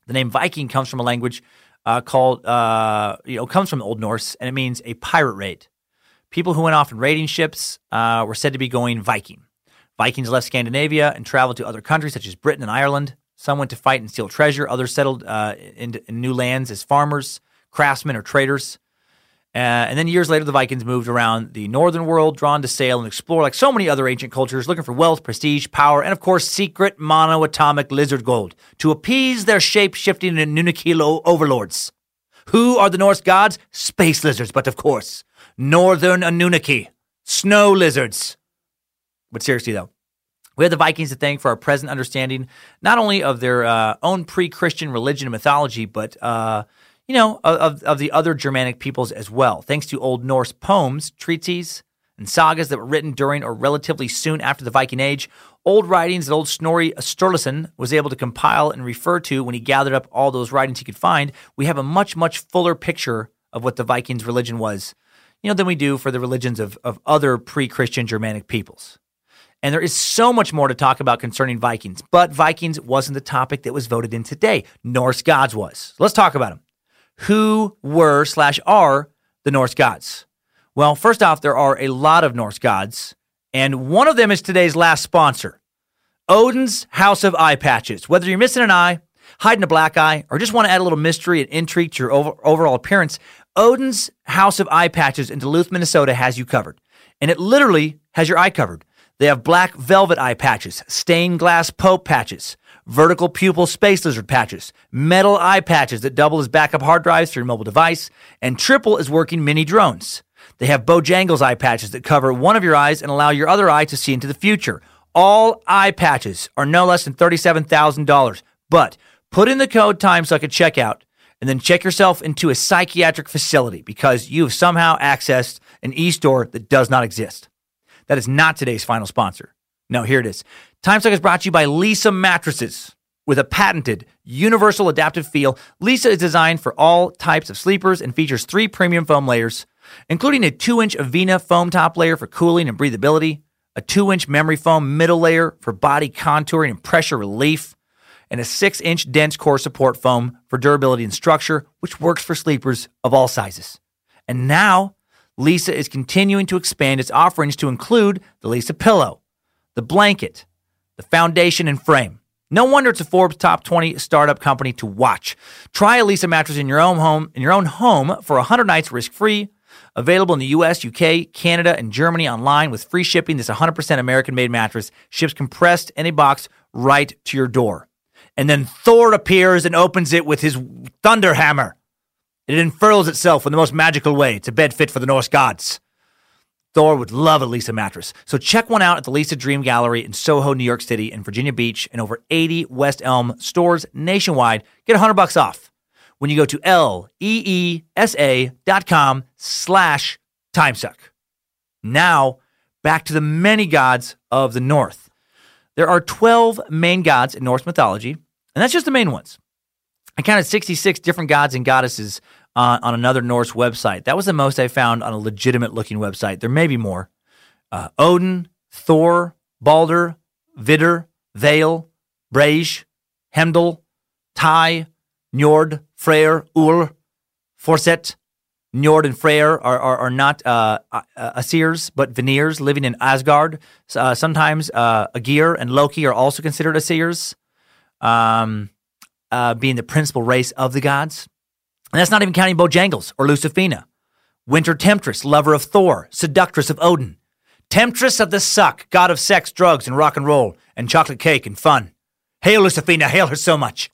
The name Viking comes from a language uh, called, uh, you know, comes from Old Norse, and it means a pirate raid. People who went off in raiding ships uh, were said to be going Viking. Vikings left Scandinavia and traveled to other countries such as Britain and Ireland. Some went to fight and steal treasure. Others settled uh, in, in new lands as farmers, craftsmen, or traders. Uh, and then years later, the Vikings moved around the northern world, drawn to sail and explore like so many other ancient cultures, looking for wealth, prestige, power, and of course, secret monoatomic lizard gold to appease their shape shifting Anunnaki overlords. Who are the Norse gods? Space lizards, but of course, northern Anunnaki, snow lizards. But seriously, though, We have the Vikings to thank for our present understanding, not only of their uh, own pre-Christian religion and mythology, but uh, you know of, of the other Germanic peoples as well. Thanks to Old Norse poems, treatises, and sagas that were written during or relatively soon after the Viking Age, old writings that old Snorri Sturluson was able to compile and refer to when he gathered up all those writings he could find, we have a much, much fuller picture of what the Vikings' religion was, you know, than we do for the religions of, of other pre-Christian Germanic peoples. And there is so much more to talk about concerning Vikings, but Vikings wasn't the topic that was voted in today. Norse gods was. Let's talk about them. Who were slash are the Norse gods? Well, first off, there are a lot of Norse gods, and one of them is today's last sponsor Odin's House of Eye Patches. Whether you're missing an eye, hiding a black eye, or just want to add a little mystery and intrigue to your over- overall appearance, Odin's House of Eye Patches in Duluth, Minnesota has you covered. And it literally has your eye covered. They have black velvet eye patches, stained glass pope patches, vertical pupil space lizard patches, metal eye patches that double as backup hard drives for your mobile device, and triple as working mini drones. They have Bojangles eye patches that cover one of your eyes and allow your other eye to see into the future. All eye patches are no less than $37,000. But put in the code TIMESUCK at checkout and then check yourself into a psychiatric facility because you've somehow accessed an e-store that does not exist. That is not today's final sponsor. No, here it is. TimeSuck is brought to you by Leesa Mattresses. With a patented universal adaptive feel, Leesa is designed for all types of sleepers and features three premium foam layers, including a 2 inch Avena foam top layer for cooling and breathability, a 2 inch memory foam middle layer for body contouring and pressure relief, and a 6 inch dense core support foam for durability and structure, which works for sleepers of all sizes. And now, Leesa is continuing to expand its offerings to include the Leesa pillow, the blanket, the foundation and frame. No wonder it's a Forbes top 20 startup company to watch. Try a Leesa mattress in your own home, in your own home for 100 nights risk-free. Available in the US, UK, Canada, and Germany online with free shipping. This 100% American-made mattress ships compressed in a box right to your door. And then Thor appears and opens it with his thunder hammer. It unfurls itself in the most magical way. It's a bed fit for the Norse gods. Thor would love a Leesa mattress. So check one out at the Leesa Dream Gallery in Soho, New York City, and Virginia Beach, and over 80 West Elm stores nationwide. Get 100 bucks off when you go to L-E-E-S-A dot com slash timesuck. Now, back to the many gods of the North. There are 12 main gods in Norse mythology, and that's just the main ones. I counted 66 different gods and goddesses uh, on another Norse website. That was the most I found on a legitimate looking website. There may be more. Uh, Odin, Thor, Balder, Vidar, Vale, Brage, Heimdall, Ty, Njord, Freyr, Ur, Forset. Njord and Freyr are, are, are not uh, Aesirs, but Vanirs living in Asgard. Uh, sometimes uh, Aegir and Loki are also considered Aesirs, um, uh, being the principal race of the gods. And that's not even counting Bojangles or Lucifina. Winter Temptress, lover of Thor, seductress of Odin. Temptress of the suck, god of sex, drugs, and rock and roll, and chocolate cake and fun. Hail Lucifina, hail her so much.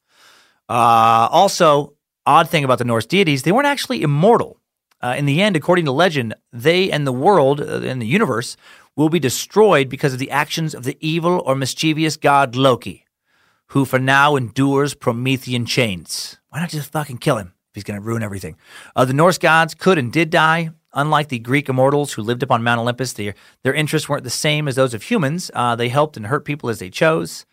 Uh, also, odd thing about the Norse deities, they weren't actually immortal. Uh, in the end, according to legend, they and the world uh, and the universe will be destroyed because of the actions of the evil or mischievous god Loki, who for now endures Promethean chains. Why not just fucking kill him he's going to ruin everything? Uh, the Norse gods could and did die. Unlike the Greek immortals who lived upon Mount Olympus, their, interests weren't the same as those of humans. Uh, they helped and hurt people as they chose.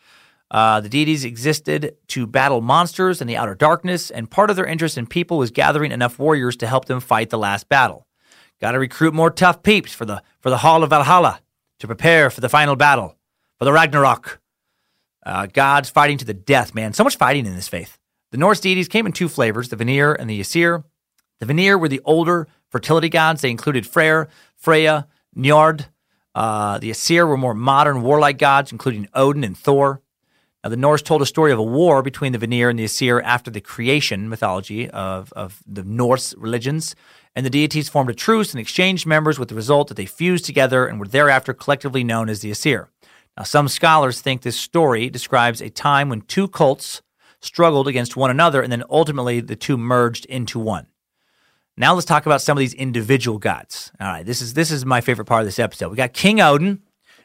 Uh, the deities existed to battle monsters in the outer darkness, and part of their interest in people was gathering enough warriors to help them fight the last battle. Got to recruit more tough peeps for the for the Hall of Valhalla to prepare for the final battle, for the Ragnarok. Uh, gods fighting to the death, man. So much fighting in this faith. The Norse deities came in two flavors: the Vanir and the Aesir. The Vanir were the older fertility gods. They included Freyr, Freya, Njord. Uh, the Aesir were more modern warlike gods, including Odin and Thor. Now, the Norse told a story of a war between the Vanir and the Aesir after the creation mythology of, of the Norse religions, and the deities formed a truce and exchanged members with the result that they fused together and were thereafter collectively known as the Aesir. Now, some scholars think this story describes a time when two cults struggled against one another, and then ultimately the two merged into one. Now let's talk about some of these individual gods. All right, this is this is my favorite part of this episode. We got King Odin,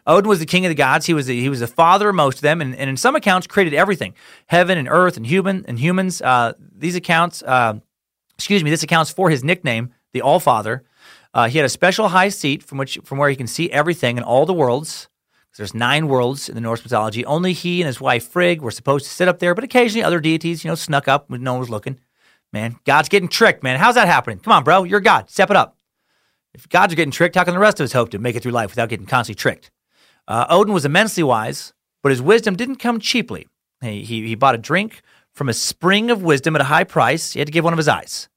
Odin was the king of the gods. He was the, he was the father of most of them, and, and in some accounts created everything, heaven and earth and human and humans. Uh, these accounts, uh, excuse me, this accounts for his nickname, the All Father. Uh, he had a special high seat from which from where he can see everything in all the worlds. There's nine worlds in the Norse mythology. Only he and his wife Frigg were supposed to sit up there, but occasionally other deities, you know, snuck up when no one was looking. Man, God's getting tricked, man. How's that happening? Come on, bro. You're God. Step it up. If gods are getting tricked, how can the rest of us hope to make it through life without getting constantly tricked? Uh, Odin was immensely wise, but his wisdom didn't come cheaply. He, he, he bought a drink from a spring of wisdom at a high price. He had to give one of his eyes.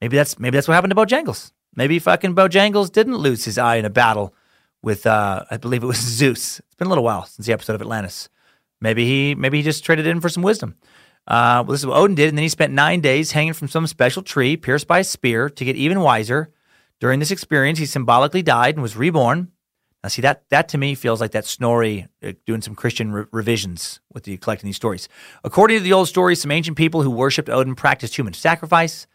Maybe that's maybe that's what happened to Bojangles. Maybe fucking Bojangles didn't lose his eye in a battle with uh, I believe it was Zeus. It's been a little while since the episode of Atlantis. Maybe he maybe he just traded in for some wisdom. Uh, well, this is what Odin did, and then he spent nine days hanging from some special tree, pierced by a spear, to get even wiser. During this experience, he symbolically died and was reborn. Now, see that that to me feels like that Snorri uh, doing some Christian re- revisions with the collecting these stories. According to the old stories, some ancient people who worshipped Odin practiced human sacrifice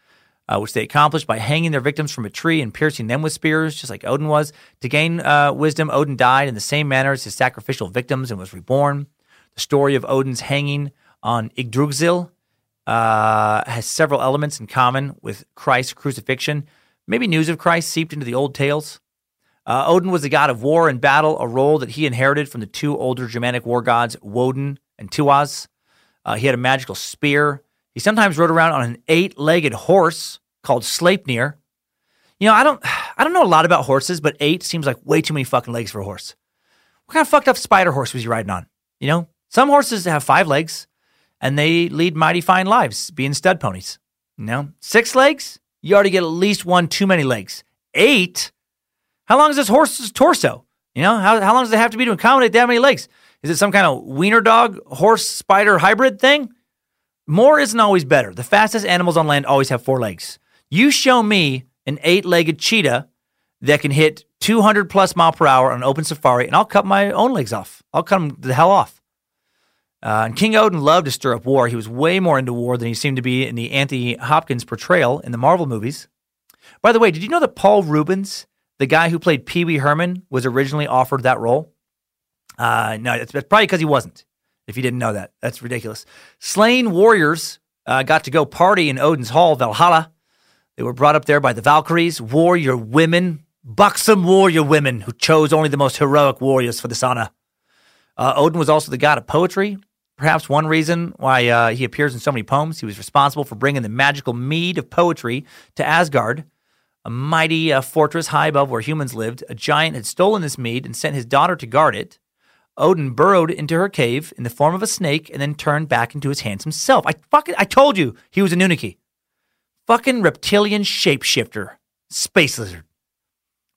uh, which they accomplished by hanging their victims from a tree and piercing them with spears, just like Odin was. To gain uh, wisdom, Odin died in the same manner as his sacrificial victims and was reborn. The story of Odin's hanging on Yggdrasil uh, has several elements in common with Christ's crucifixion. Maybe news of Christ seeped into the old tales. Uh, Odin was the god of war and battle, a role that he inherited from the two older Germanic war gods, Woden and Tiwaz. Uh, he had a magical spear. He sometimes rode around on an eight-legged horse called Sleipnir. You know, I don't I don't know a lot about horses, but eight seems like way too many fucking legs for a horse. What kind of fucked up spider horse was he riding on? You know, some horses have five legs and they lead mighty fine lives being stud ponies. You know, six legs, you already get at least one too many legs. Eight, how long is this horse's torso? You know, how, how long does it have to be to accommodate that many legs? Is it some kind of wiener dog horse spider hybrid thing? More isn't always better. The fastest animals on land always have four legs. You show me an eight legged cheetah that can hit 200 plus mile per hour on an open safari, and I'll cut my own legs off. I'll cut them the hell off. Uh, and King Odin loved to stir up war. He was way more into war than he seemed to be in the Anthony Hopkins portrayal in the Marvel movies. By the way, did you know that Paul Reubens, the guy who played Pee Wee Herman, was originally offered that role? Uh, no, it's probably because he wasn't if you didn't know that. That's ridiculous. Slain warriors uh, got to go party in Odin's Hall, Valhalla. They were brought up there by the Valkyries, warrior women, buxom warrior women who chose only the most heroic warriors for this honor. Uh, Odin was also the god of poetry. Perhaps one reason why uh, he appears in so many poems. He was responsible for bringing the magical mead of poetry to Asgard, a mighty uh, fortress high above where humans lived. A giant had stolen this mead and sent his daughter to guard it. Odin burrowed into her cave in the form of a snake and then turned back into his handsome self. I fucking I told you he was Anunnaki. Fucking reptilian shapeshifter. Space lizard.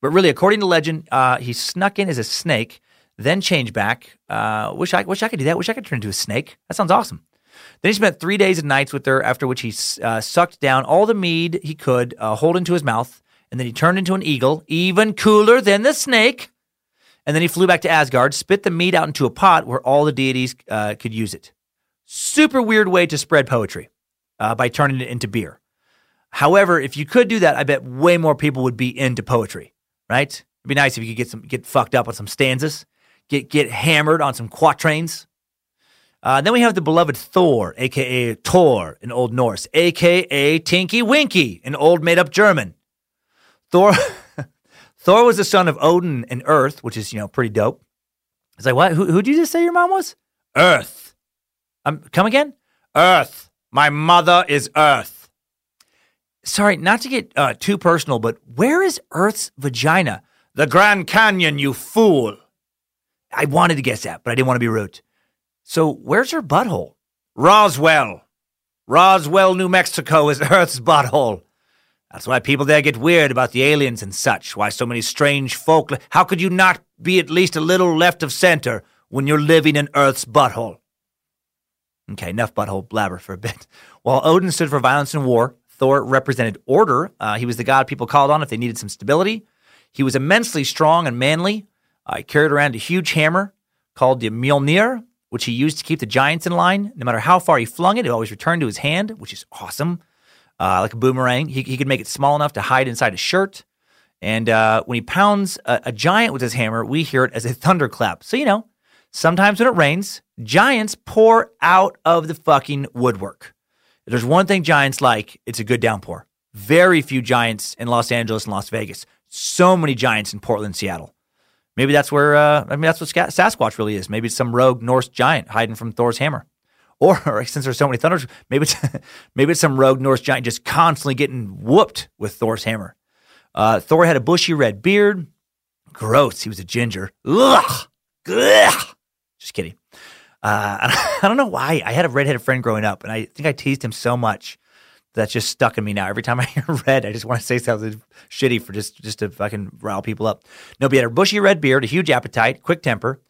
But really, according to legend, uh, he snuck in as a snake, then changed back. Uh, wish I wish I could do that. Wish I could turn into a snake. That sounds awesome. Then he spent three days and nights with her, after which he uh, sucked down all the mead he could, uh, hold into his mouth, and then he turned into an eagle, even cooler than the snake. And then he flew back to Asgard, spit the meat out into a pot where all the deities uh, could use it. Super weird way to spread poetry uh, by turning it into beer. However, if you could do that, I bet way more people would be into poetry, right? It'd be nice if you could get some get fucked up on some stanzas, get get hammered on some quatrains. Uh, then we have the beloved Thor, aka Tor in Old Norse, aka Tinky Winky in Old Made Up German. Thor. Thor was the son of Odin and Earth, which is, you know, pretty dope. It's like, what? Who, who'd you just say your mom was? Earth. Um, come again? Earth. My mother is Earth. Sorry, not to get uh, too personal, but where is Earth's vagina? The Grand Canyon, you fool. I wanted to guess that, but I didn't want to be rude. So, where's her butthole? Roswell. Roswell, New Mexico is Earth's butthole. That's why people there get weird about the aliens and such. Why so many strange folk. How could you not be at least a little left of center when you're living in Earth's butthole? Okay, enough butthole blabber for a bit. While Odin stood for violence and war, Thor represented order. Uh, he was the god people called on if they needed some stability. He was immensely strong and manly. Uh, he carried around a huge hammer called the Mjolnir, which he used to keep the giants in line. No matter how far he flung it, it always returned to his hand, which is awesome uh, like a boomerang. He, he could make it small enough to hide inside a shirt. And uh, when he pounds a, a giant with his hammer, we hear it as a thunderclap. So, you know, sometimes when it rains, giants pour out of the fucking woodwork. If there's one thing giants like, it's a good downpour. Very few giants in Los Angeles and Las Vegas. So many giants in Portland, Seattle. Maybe that's where, uh, I mean, that's what Sasquatch really is. Maybe it's some rogue Norse giant hiding from Thor's hammer. Or, or since there's so many thunders, maybe it's maybe it's some rogue Norse giant just constantly getting whooped with Thor's hammer. Uh, Thor had a bushy red beard. Gross. He was a ginger. Ugh. Ugh. Just kidding. Uh, I don't know why. I had a redheaded friend growing up, and I think I teased him so much that's just stuck in me now. Every time I hear red, I just want to say something shitty for just just to fucking rile people up. No, he had a bushy red beard, a huge appetite, quick temper.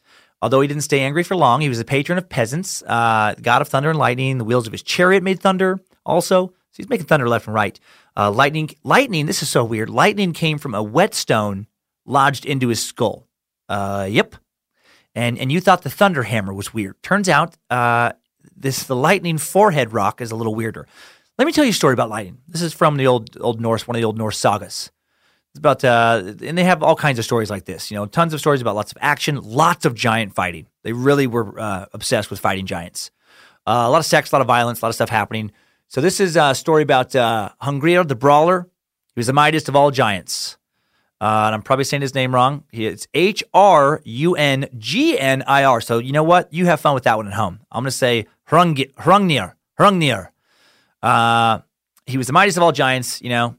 Although he didn't stay angry for long, he was a patron of peasants, uh, god of thunder and lightning. The wheels of his chariot made thunder. Also, so he's making thunder left and right. Uh, lightning, lightning. This is so weird. Lightning came from a whetstone lodged into his skull. Uh, yep. And and you thought the thunder hammer was weird. Turns out, uh, this the lightning forehead rock is a little weirder. Let me tell you a story about lightning. This is from the old old Norse, one of the old Norse sagas. It's about, uh, and they have all kinds of stories like this. You know, tons of stories about lots of action, lots of giant fighting. They really were uh, obsessed with fighting giants. Uh, a lot of sex, a lot of violence, a lot of stuff happening. So this is a story about uh, the brawler. He was the mightiest of all giants. Uh, and I'm probably saying his name wrong. It's H R U N G N I R. So you know what? You have fun with that one at home. I'm going to say Hrungnir. Hrungnir. Uh, he was the mightiest of all giants, you know,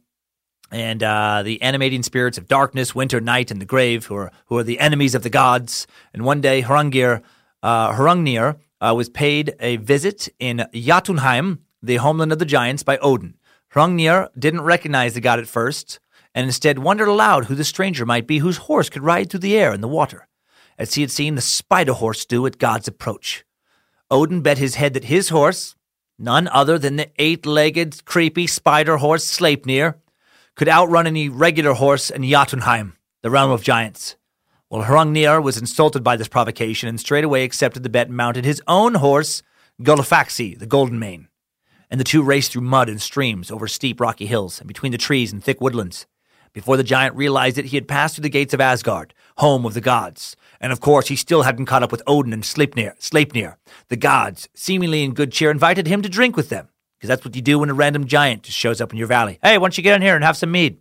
and uh, the animating spirits of darkness, winter, night, and the grave, who are who are the enemies of the gods. And one day, Hrungnir, uh, uh, was paid a visit in Jotunheim, the homeland of the giants, by Odin. Hrungnir didn't recognize the god at first, and instead wondered aloud who the stranger might be whose horse could ride through the air and the water, as he had seen the spider horse do at God's approach. Odin bet his head that his horse, none other than the eight-legged, creepy spider horse Sleipnir, could outrun any regular horse in Jotunheim, the realm of giants. Well, Hrungnir was insulted by this provocation and straightway accepted the bet and mounted his own horse, Gullfaxi, the Golden Mane. And the two raced through mud and streams, over steep rocky hills, and between the trees and thick woodlands. Before the giant realized it, he had passed through the gates of Asgard, home of the gods. And of course, he still hadn't caught up with Odin and Sleipnir. Sleipnir. The gods, seemingly in good cheer, invited him to drink with them because that's what you do when a random giant just shows up in your valley. Hey, why don't you get in here and have some mead?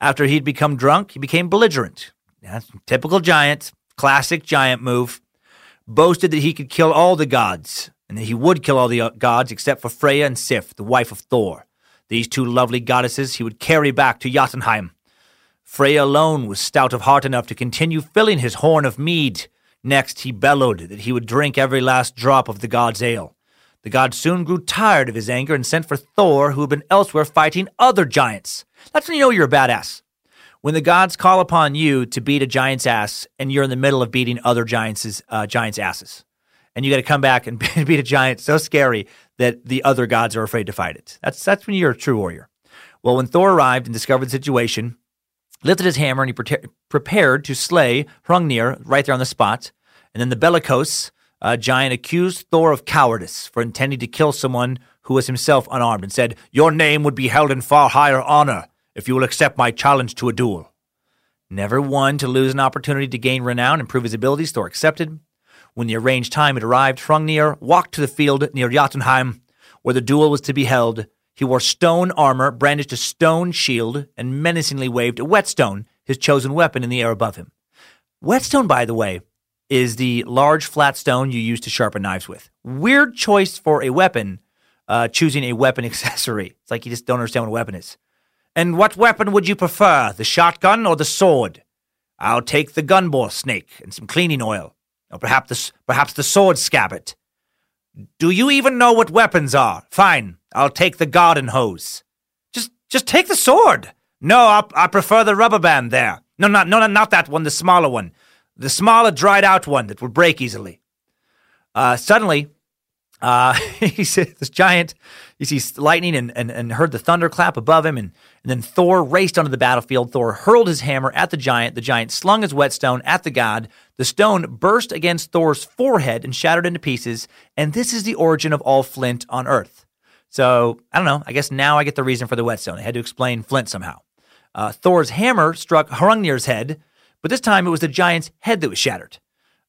After he'd become drunk, he became belligerent. That's typical giant, classic giant move. Boasted that he could kill all the gods, and that he would kill all the uh, gods except for Freya and Sif, the wife of Thor. These two lovely goddesses he would carry back to Jotunheim. Freya alone was stout of heart enough to continue filling his horn of mead. Next, he bellowed that he would drink every last drop of the god's ale. The god soon grew tired of his anger and sent for Thor, who had been elsewhere fighting other giants. That's when you know you're a badass. When the gods call upon you to beat a giant's ass, and you're in the middle of beating other giants' uh, giants' asses, and you got to come back and beat a giant so scary that the other gods are afraid to fight it. That's that's when you're a true warrior. Well, when Thor arrived and discovered the situation, lifted his hammer and he pre- prepared to slay Hrungnir right there on the spot. And then the bellicose uh, giant accused Thor of cowardice for intending to kill someone who was himself unarmed and said, Your name would be held in far higher honor if you will accept my challenge to a duel. Never one to lose an opportunity to gain renown and prove his abilities, Thor accepted. When the arranged time had arrived, Hrungnir walked to the field near Jotunheim, where the duel was to be held. He wore stone armor, brandished a stone shield, and menacingly waved a whetstone, his chosen weapon, in the air above him. Whetstone, by the way, is the large flat stone you use to sharpen knives with. Weird choice for a weapon, uh, choosing a weapon accessory. It's like you just don't understand what a weapon is. And what weapon would you prefer, the shotgun or the sword? I'll take the gun gunball snake and some cleaning oil, or perhaps the, perhaps the sword scabbard. Do you even know what weapons are? Fine, I'll take the garden hose. Just, just take the sword. No, I, I prefer the rubber band there. No, not, no, not that one, the smaller one the smaller, dried out one that would break easily. Uh, suddenly, uh, he said, this giant, he sees lightning and, and, and heard the thunderclap above him. And, and then Thor raced onto the battlefield. Thor hurled his hammer at the giant. The giant slung his whetstone at the god. The stone burst against Thor's forehead and shattered into pieces. And this is the origin of all flint on Earth. So I don't know. I guess now I get the reason for the whetstone. I had to explain flint somehow. Uh, Thor's hammer struck Hrungnir's head, but this time it was the giant's head that was shattered.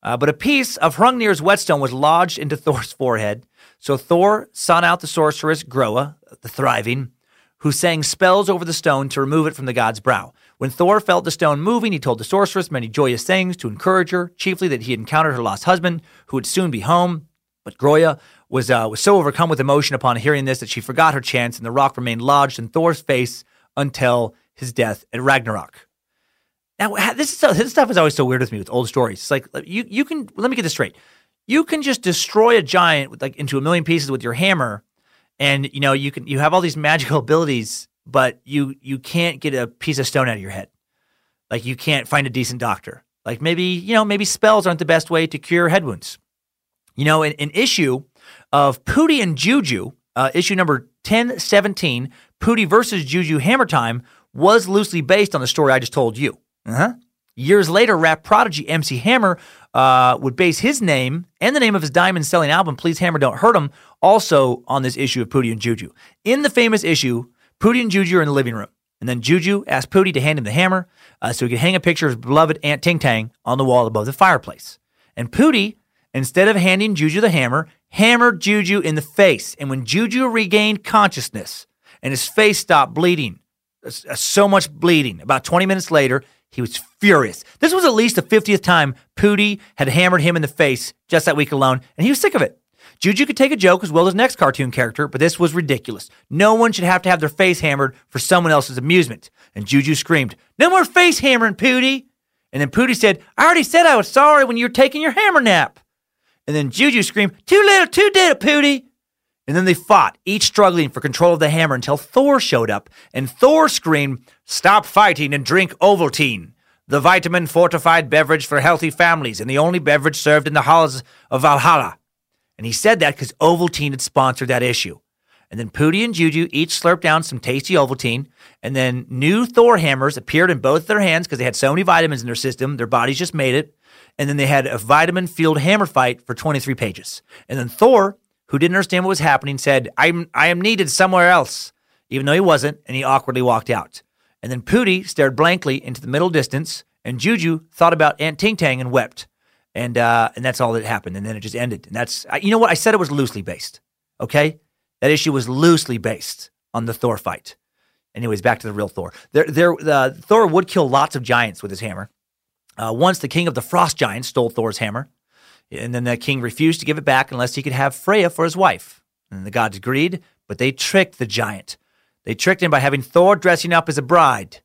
Uh, but a piece of Hrungnir's whetstone was lodged into Thor's forehead. So Thor sought out the sorceress Groa, the thriving, who sang spells over the stone to remove it from the god's brow. When Thor felt the stone moving, he told the sorceress many joyous things to encourage her, chiefly that he had encountered her lost husband, who would soon be home. But Groa was, uh, was so overcome with emotion upon hearing this that she forgot her chance, and the rock remained lodged in Thor's face until his death at Ragnarok. Now, this, is, this stuff is always so weird with me with old stories. It's like you you can let me get this straight. You can just destroy a giant with like into a million pieces with your hammer, and you know you can you have all these magical abilities, but you you can't get a piece of stone out of your head. Like you can't find a decent doctor. Like maybe you know maybe spells aren't the best way to cure head wounds. You know, an, an issue of Pooty and Juju, uh, issue number ten seventeen, Pooty versus Juju Hammer Time was loosely based on the story I just told you. Uh-huh. Years later, rap prodigy MC Hammer uh, would base his name and the name of his diamond selling album, Please Hammer Don't Hurt Him, also on this issue of Pooty and Juju. In the famous issue, Pooty and Juju are in the living room. And then Juju asked Pooty to hand him the hammer uh, so he could hang a picture of his beloved Aunt Ting Tang on the wall above the fireplace. And Pooty, instead of handing Juju the hammer, hammered Juju in the face. And when Juju regained consciousness and his face stopped bleeding, uh, so much bleeding, about 20 minutes later, he was furious. This was at least the 50th time Pooty had hammered him in the face just that week alone, and he was sick of it. Juju could take a joke as well as next cartoon character, but this was ridiculous. No one should have to have their face hammered for someone else's amusement. And Juju screamed, No more face hammering, Pooty. And then Pooty said, I already said I was sorry when you were taking your hammer nap. And then Juju screamed, Too little, too little, Pooty. And then they fought, each struggling for control of the hammer until Thor showed up, and Thor screamed, Stop fighting and drink Ovaltine, the vitamin fortified beverage for healthy families and the only beverage served in the halls of Valhalla. And he said that because Ovaltine had sponsored that issue. And then Pooty and Juju each slurped down some tasty Ovaltine, and then new Thor hammers appeared in both their hands because they had so many vitamins in their system, their bodies just made it. And then they had a vitamin fueled hammer fight for 23 pages. And then Thor who didn't understand what was happening, said, I'm, I am needed somewhere else, even though he wasn't, and he awkwardly walked out. And then Pooty stared blankly into the middle distance, and Juju thought about Aunt Ting Tang and wept. And, uh, and that's all that happened. And then it just ended. And that's, you know what? I said it was loosely based. Okay? That issue was loosely based on the Thor fight. Anyways, back to the real Thor. There, there, uh, Thor would kill lots of giants with his hammer. Uh, once the king of the frost giants stole Thor's hammer. And then the king refused to give it back unless he could have Freya for his wife. And the gods agreed, but they tricked the giant. They tricked him by having Thor dressing up as a bride,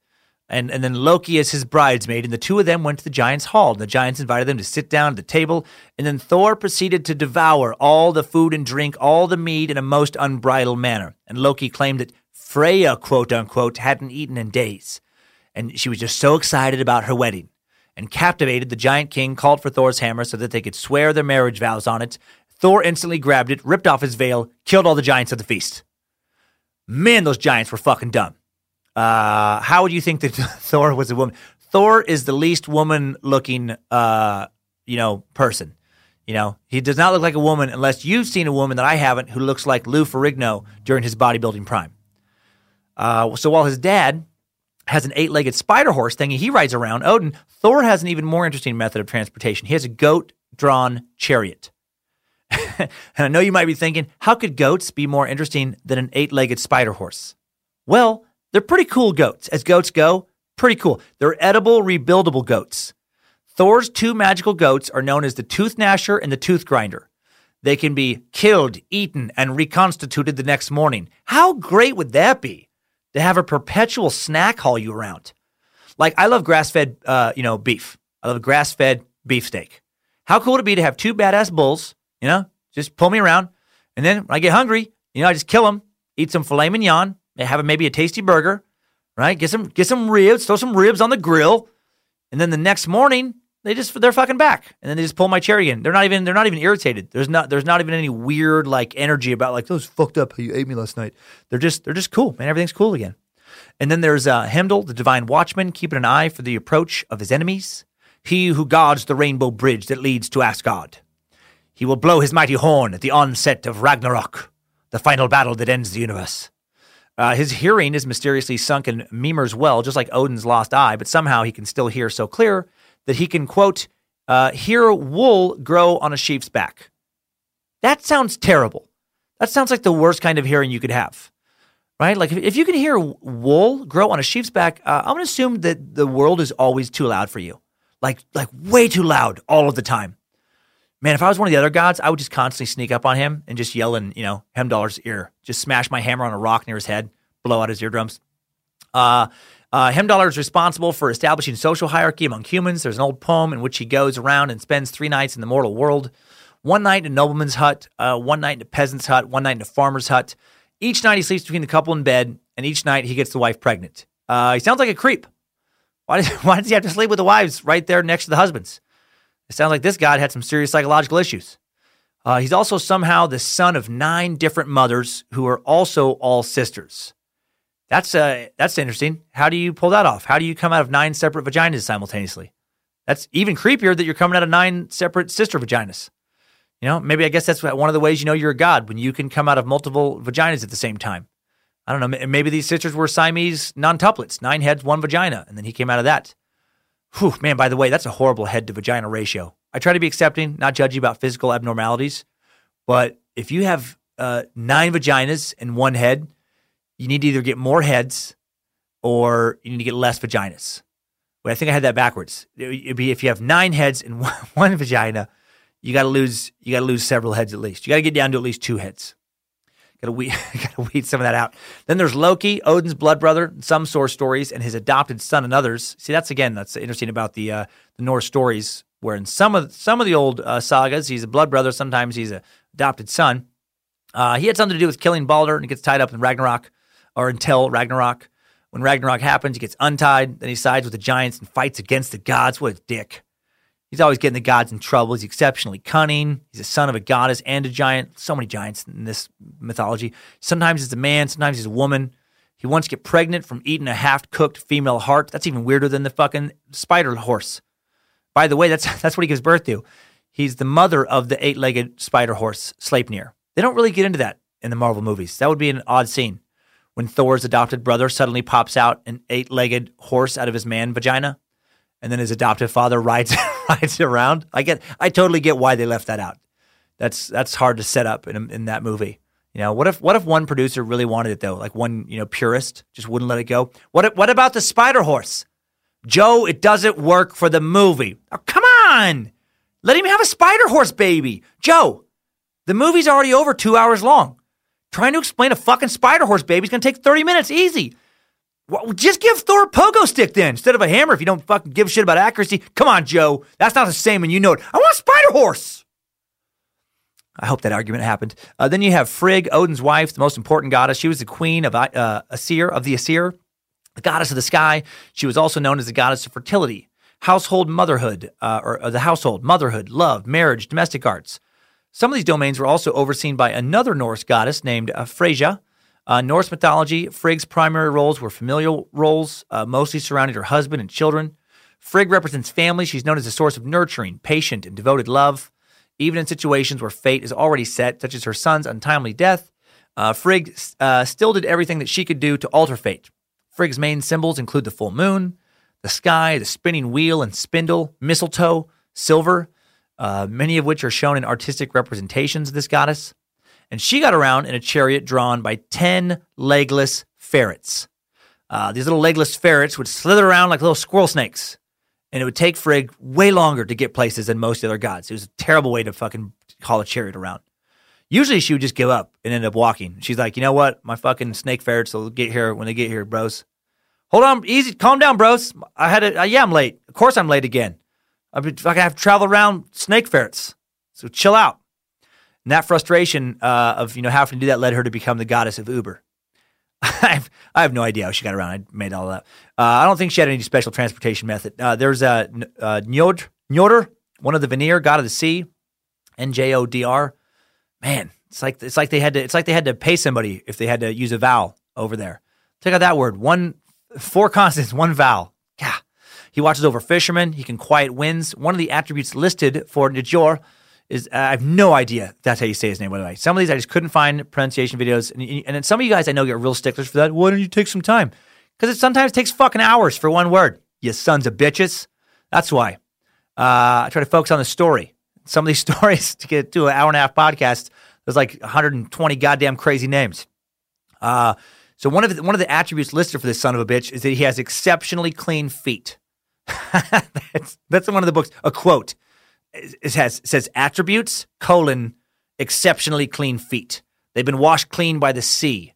and, and then Loki as his bridesmaid. And the two of them went to the giant's hall. And the giants invited them to sit down at the table. And then Thor proceeded to devour all the food and drink, all the mead in a most unbridled manner. And Loki claimed that Freya, quote unquote, hadn't eaten in days. And she was just so excited about her wedding and captivated, the giant king called for Thor's hammer so that they could swear their marriage vows on it. Thor instantly grabbed it, ripped off his veil, killed all the giants at the feast. Man, those giants were fucking dumb. Uh, how would you think that Thor was a woman? Thor is the least woman-looking, uh, you know, person. You know, he does not look like a woman unless you've seen a woman that I haven't who looks like Lou Ferrigno during his bodybuilding prime. Uh, so while his dad has an eight legged spider horse thing he rides around. Odin, Thor has an even more interesting method of transportation. He has a goat drawn chariot. and I know you might be thinking, how could goats be more interesting than an eight legged spider horse? Well, they're pretty cool goats. As goats go, pretty cool. They're edible, rebuildable goats. Thor's two magical goats are known as the Tooth Gnasher and the Tooth Grinder. They can be killed, eaten, and reconstituted the next morning. How great would that be? To have a perpetual snack haul you around. Like I love grass fed, uh, you know, beef. I love grass fed beefsteak. How cool would it be to have two badass bulls? You know, just pull me around, and then when I get hungry, you know, I just kill them, eat some filet mignon, have maybe a tasty burger, right? Get some get some ribs, throw some ribs on the grill, and then the next morning they just they're fucking back, and then they just pull my cherry in. They're not even they're not even irritated. There's not there's not even any weird like energy about like those fucked up how you ate me last night. They're just they're just cool, man. Everything's cool again. And then there's uh, Heimdall, the divine watchman, keeping an eye for the approach of his enemies. He who guards the rainbow bridge that leads to Asgard. He will blow his mighty horn at the onset of Ragnarok, the final battle that ends the universe. Uh, his hearing is mysteriously sunk in Mimir's well, just like Odin's lost eye, but somehow he can still hear so clear that he can, quote, uh, hear wool grow on a sheep's back. That sounds terrible. That sounds like the worst kind of hearing you could have, right? Like if, if you can hear wool grow on a sheep's back, uh, I'm going to assume that the world is always too loud for you, like like way too loud all of the time. Man, if I was one of the other gods, I would just constantly sneak up on him and just yell in, you know, Heimdallr's ear, just smash my hammer on a rock near his head, blow out his eardrums. Uh, uh, is responsible for establishing social hierarchy among humans. There's an old poem in which he goes around and spends three nights in the mortal world one night in a nobleman's hut, uh, one night in a peasant's hut, one night in a farmer's hut. Each night he sleeps between the couple in bed, and each night he gets the wife pregnant. Uh, he sounds like a creep. Why does, why does he have to sleep with the wives right there next to the husbands? It sounds like this god had some serious psychological issues. Uh, he's also somehow the son of nine different mothers who are also all sisters. That's uh, that's interesting. How do you pull that off? How do you come out of nine separate vaginas simultaneously? That's even creepier that you're coming out of nine separate sister vaginas. You know, maybe I guess that's one of the ways you know you're a god when you can come out of multiple vaginas at the same time. I don't know. Maybe these sisters were Siamese non-tuplets, nine heads, one vagina, and then he came out of that. Whew, man, by the way, that's a horrible head to vagina ratio. I try to be accepting, not judgy about physical abnormalities, but if you have uh, nine vaginas and one head, you need to either get more heads or you need to get less vaginas. Wait, I think I had that backwards. It'd be if you have nine heads and one, vagina, you got to lose you got to lose several heads at least. You got to get down to at least two heads. Got to weed got to weed some of that out. Then there's Loki, Odin's blood brother, some source stories, and his adopted son and others. See, that's again that's interesting about the uh, the Norse stories, where in some of some of the old uh, sagas, he's a blood brother. Sometimes he's a adopted son. Uh, he had something to do with killing Balder, and gets tied up in Ragnarok, or until Ragnarok. When Ragnarok happens, he gets untied. Then he sides with the giants and fights against the gods. What a dick! He's always getting the gods in trouble. He's exceptionally cunning. He's a son of a goddess and a giant. So many giants in this mythology. Sometimes he's a man, sometimes he's a woman. He wants to get pregnant from eating a half cooked female heart. That's even weirder than the fucking spider horse. By the way, that's that's what he gives birth to. He's the mother of the eight legged spider horse, Sleipnir. They don't really get into that in the Marvel movies. That would be an odd scene when Thor's adopted brother suddenly pops out an eight legged horse out of his man vagina and then his adoptive father rides rides around. I get, I totally get why they left that out. That's that's hard to set up in in that movie. You know, what if what if one producer really wanted it though, like one you know purist just wouldn't let it go? What what about the spider horse? Joe, it doesn't work for the movie. Oh, come on, let him have a spider horse baby. Joe, the movie's already over two hours long. Trying to explain a fucking spider horse baby is gonna take thirty minutes easy. Well, just give Thor a pogo stick then instead of a hammer if you don't fucking give a shit about accuracy. Come on, Joe. That's not the same and you know it. I want a spider horse. I hope that argument happened. Uh, then you have Frigg, Odin's wife, the most important goddess. She was the queen of uh, Aesir, of the Asir, the goddess of the sky. She was also known as the goddess of fertility, household motherhood, uh, or, or the household, motherhood, love, marriage, domestic arts. Some of these domains were also overseen by another Norse goddess named uh, Freyja, uh, Norse mythology, Frigg's primary roles were familial roles, uh, mostly surrounding her husband and children. Frigg represents family. She's known as a source of nurturing, patient, and devoted love. Even in situations where fate is already set, such as her son's untimely death, uh, Frigg uh, still did everything that she could do to alter fate. Frigg's main symbols include the full moon, the sky, the spinning wheel and spindle, mistletoe, silver, uh, many of which are shown in artistic representations of this goddess and she got around in a chariot drawn by 10 legless ferrets. Uh, these little legless ferrets would slither around like little squirrel snakes, and it would take Frigg way longer to get places than most other gods. It was a terrible way to fucking haul a chariot around. Usually she would just give up and end up walking. She's like, you know what? My fucking snake ferrets will get here when they get here, bros. Hold on, easy, calm down, bros. I had a, uh, yeah, I'm late. Of course I'm late again. I've been fucking have to travel around snake ferrets. So chill out. And that frustration uh, of you know having to do that led her to become the goddess of Uber. I have, I have no idea how she got around. I made all that. Uh, I don't think she had any special transportation method. Uh, there's a uh, Njord, Njordr, one of the Vanir, god of the sea, N J O D R. Man, it's like it's like they had to it's like they had to pay somebody if they had to use a vowel over there. Check out that word. One four consonants, one vowel. He watches over fishermen. He can quiet winds. One of the attributes listed for Njord is I have no idea that's how you say his name. By the way, some of these I just couldn't find pronunciation videos, and, and then some of you guys I know get real sticklers for that. Why don't you take some time? Because it sometimes takes fucking hours for one word. You sons of bitches. That's why. Uh, I try to focus on the story. Some of these stories to get to an hour and a half podcast, there's like 120 goddamn crazy names. Uh, so one of the, one of the attributes listed for this son of a bitch is that he has exceptionally clean feet. that's that's one of the books. A quote. It has says attributes colon exceptionally clean feet. They've been washed clean by the sea.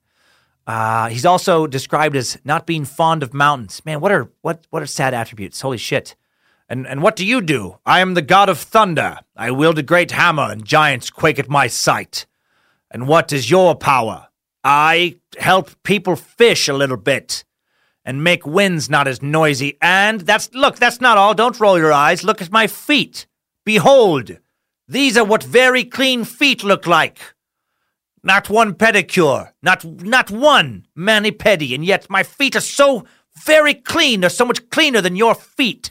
Uh, he's also described as not being fond of mountains. Man, what are what what are sad attributes? Holy shit! And and what do you do? I am the god of thunder. I wield a great hammer, and giants quake at my sight. And what is your power? I help people fish a little bit and make winds not as noisy. And that's, look, that's not all. Don't roll your eyes. Look at my feet. Behold, these are what very clean feet look like. Not one pedicure, not, not one mani pedi, and yet my feet are so very clean. They're so much cleaner than your feet.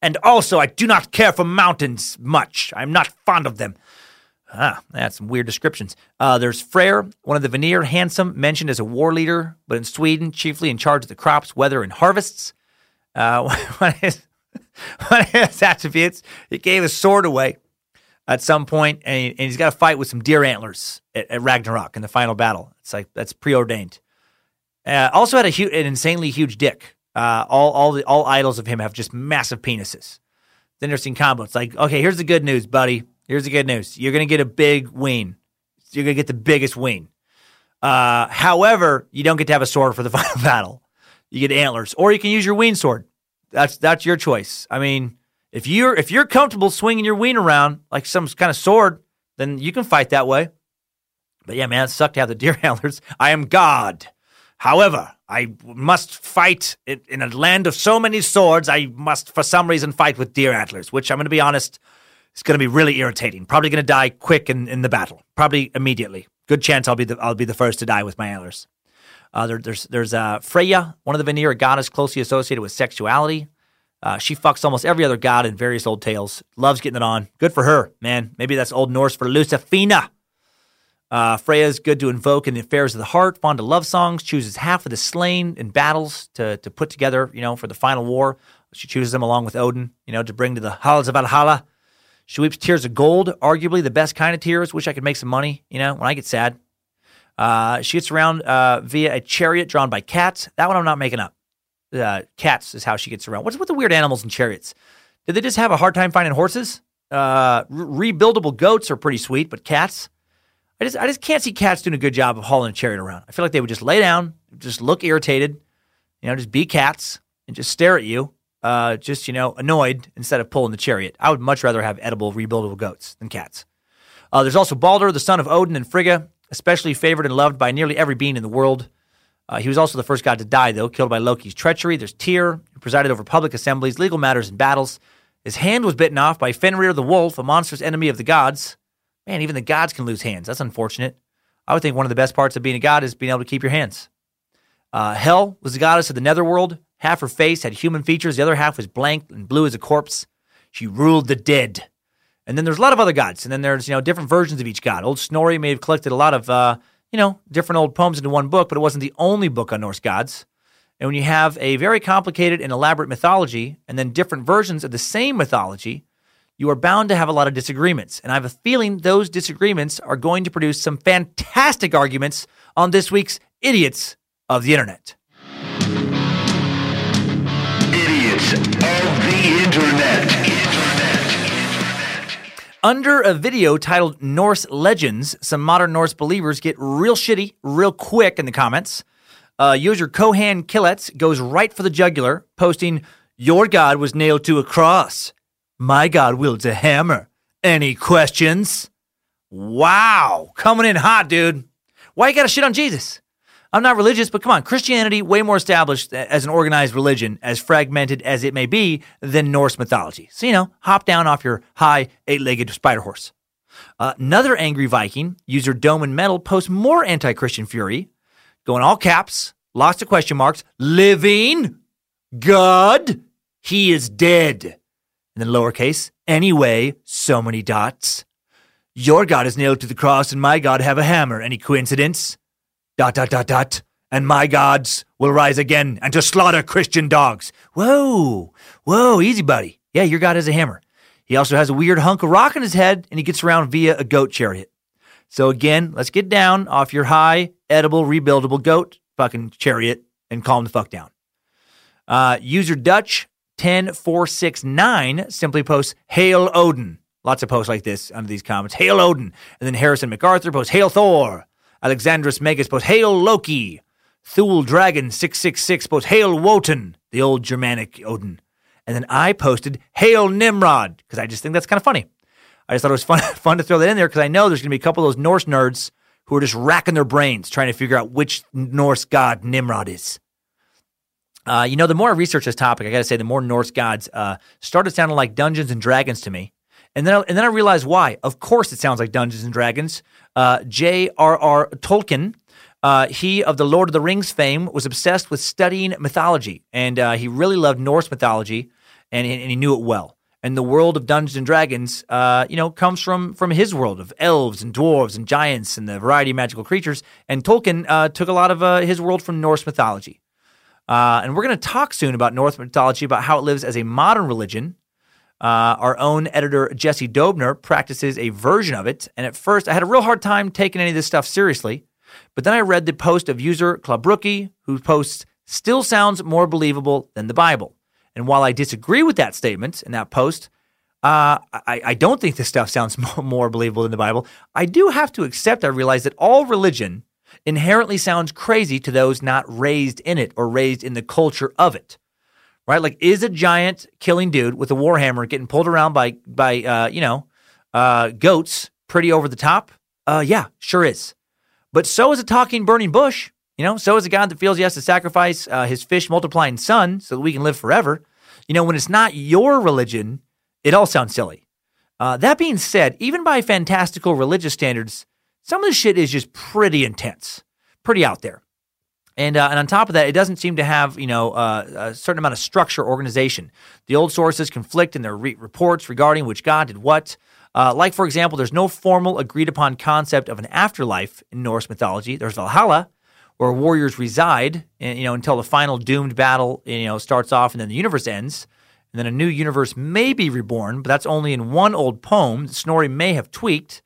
And also, I do not care for mountains much. I'm not fond of them. Ah, that's some weird descriptions. Uh, there's Freyr, one of the Vanir, handsome, mentioned as a war leader, but in Sweden, chiefly in charge of the crops, weather, and harvests. Uh, one, of his, one of his attributes, he gave his sword away at some point, and, he, he's got to fight with some deer antlers at, at, Ragnarok in the final battle. It's like that's preordained. Uh, also had a hu- an insanely huge dick. Uh, all all the all idols of him have just massive penises. It's interesting combo. It's like, okay, here's the good news, buddy Here's the good news. You're going to get a big wing. You're going to get the biggest wing. Uh, however, you don't get to have a sword for the final battle. You get antlers, or you can use your wing sword. That's that's your choice. I mean, if you're if you're comfortable swinging your wing around like some kind of sword, then you can fight that way. But yeah, man, it sucked to have the deer antlers. I am God. However, I must fight in a land of so many swords. I must, for some reason, fight with deer antlers, which I'm going to be honest, it's going to be really irritating. Probably going to die quick in, in the battle. Probably immediately. Good chance I'll be the I'll be the first to die with my antlers. Uh, there, there's there's uh, Freya, one of the Vanir goddess closely associated with sexuality. Uh, she fucks almost every other god in various old tales. Loves getting it on. Good for her, man. Maybe that's Old Norse for Lucifina. Uh, Freya's good to invoke in the affairs of the heart, fond of love songs, chooses half of the slain in battles to, to put together, you know, for the final war. She chooses them along with Odin, you know, to bring to the halls of Valhalla. She weeps tears of gold, arguably the best kind of tears. Wish I could make some money, you know, when I get sad. Uh, she gets around uh, via a chariot drawn by cats. That one I'm not making up. Uh, cats is how she gets around. What's with the weird animals and chariots? Did they just have a hard time finding horses? Uh, re- rebuildable goats are pretty sweet, but cats, I just I just can't see cats doing a good job of hauling a chariot around. I feel like they would just lay down, just look irritated, you know, just be cats and just stare at you uh, just, you know, annoyed instead of pulling the chariot. I would much rather have edible, rebuildable goats than cats. Uh, there's also Balder, the son of Odin and Frigga, especially favored and loved by nearly every being in the world. Uh, he was also the first god to die, though, killed by Loki's treachery. There's Tyr, who presided over public assemblies, legal matters, and battles. His hand was bitten off by Fenrir the wolf, a monstrous enemy of the gods. Man, even the gods can lose hands. That's unfortunate. I would think one of the best parts of being a god is being able to keep your hands. Uh, Hel was the goddess of the netherworld. Half her face had human features, the other half was blank and blue as a corpse. She ruled the dead. And then there's a lot of other gods, and then there's you know different versions of each god. Old Snorri may have collected a lot of uh, you know different old poems into one book, but it wasn't the only book on Norse gods. And when you have a very complicated and elaborate mythology, and then different versions of the same mythology, you are bound to have a lot of disagreements. And I have a feeling those disagreements are going to produce some fantastic arguments on this week's Idiots of the Internet. Of the Internet. Under a video titled Norse Legends, some modern Norse believers get real shitty real quick in the comments. Uh, user Kohan Killets goes right for the jugular, posting, Your God was nailed to a cross. My God wields a hammer. Any questions? Wow. Coming in hot, dude. Why you gotta shit on Jesus? I'm not religious, but come on, Christianity way more established as an organized religion, as fragmented as it may be, than Norse mythology. So you know, hop down off your high eight-legged spider horse. Uh, another angry Viking, user Dome and Metal, posts more anti-Christian fury, going all caps, lots of question marks, living God, he is dead. And then lowercase, anyway, so many dots. Your God is nailed to the cross, and my God have a hammer. Any coincidence? Dot, dot, dot, dot. And my gods will rise again and to slaughter Christian dogs. Whoa, whoa, easy, buddy. Yeah, your God has a hammer. He also has a weird hunk of rock in his head, and he gets around via a goat chariot. So again, let's get down off your high, edible, rebuildable goat fucking chariot and calm the fuck down. Uh, user Dutch 10469 simply posts, Hail Odin. Lots of posts like this under these comments. Hail Odin. And then Harrison MacArthur posts, Hail Thor. Alexandrus Megas posts, Hail Loki. Thule Dragon 666 posts, Hail Wotan, the old Germanic Odin. And then I posted, Hail Nimrod, because I just think that's kind of funny. I just thought it was fun, fun to throw that in there because I know there's going to be a couple of those Norse nerds who are just racking their brains trying to figure out which Norse god Nimrod is. Uh, you know, the more I research this topic, I got to say, the more Norse gods uh, started sounding like Dungeons and Dragons to me. And then, I, and then I realized why. Of course, it sounds like Dungeons and Dragons. Uh, J.R.R. Tolkien, uh, he of the Lord of the Rings fame, was obsessed with studying mythology, and uh, he really loved Norse mythology, and, and he knew it well and the world of Dungeons and Dragons, uh, you know, comes from from his world of elves and dwarves and giants and the variety of magical creatures. And Tolkien uh, took a lot of uh, his world from Norse mythology. And we're going to talk soon about Norse mythology, about how it lives as a modern religion. Uh, our own editor Jesse Dobner practices a version of it, and at first I had a real hard time taking any of this stuff seriously. But then I read the post of user Club Rookie, who posts still sounds more believable than the Bible. And while I disagree with that statement in that post, uh, I, I, don't think this stuff sounds more, more believable than the Bible. I do have to accept, I realize that all religion inherently sounds crazy to those not raised in it or raised in the culture of it. Right? Like, is a giant killing dude with a warhammer getting pulled around by, by uh, you know, uh, goats pretty over the top? Uh, yeah, sure is. But so is a talking burning bush. You know, so is a God that feels he has to sacrifice uh, his fish multiplying son so that we can live forever. You know, when it's not your religion, it all sounds silly. Uh, that being said, even by fantastical religious standards, some of the shit is just pretty intense, pretty out there. And, uh, and on top of that, it doesn't seem to have you know uh, a certain amount of structure, organization. The old sources conflict in their re- reports regarding which god did what. Uh, like for example, there's no formal agreed upon concept of an afterlife in Norse mythology. There's Valhalla, where warriors reside, you know, until the final doomed battle, you know, starts off and then the universe ends. And then a new universe may be reborn, but that's only in one old poem that Snorri may have tweaked.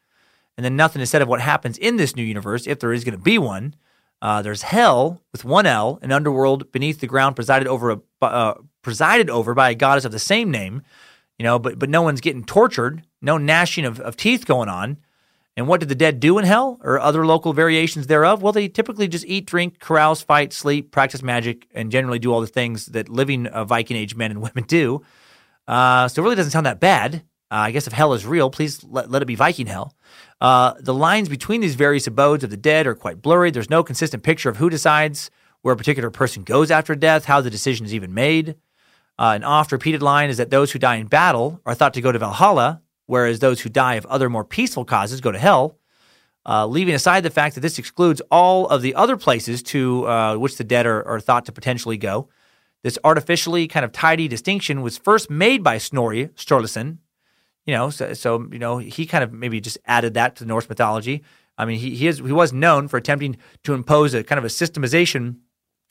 And then nothing is said of what happens in this new universe, if there is going to be one. Uh, there's hell with one L, an underworld beneath the ground presided over a, uh, presided over by a goddess of the same name. You know, but but no one's getting tortured, no gnashing of, of teeth going on. And what did the dead do in hell or other local variations thereof? Well, they typically just eat, drink, carouse, fight, sleep, practice magic, and generally do all the things that living uh, Viking age men and women do. Uh, so it really doesn't sound that bad. Uh, I guess if hell is real, please let, let it be Viking hell. Uh, the lines between these various abodes of the dead are quite blurry. There's no consistent picture of who decides where a particular person goes after death, how the decision is even made. Uh, an oft repeated line is that those who die in battle are thought to go to Valhalla, whereas those who die of other more peaceful causes go to hell. Uh, leaving aside the fact that this excludes all of the other places to uh, which the dead are, are, thought to potentially go. This artificially kind of tidy distinction was first made by Snorri Sturluson. You know, so, so you know he kind of maybe just added that to the Norse mythology. I mean, he he, is, he was known for attempting to impose a kind of a systemization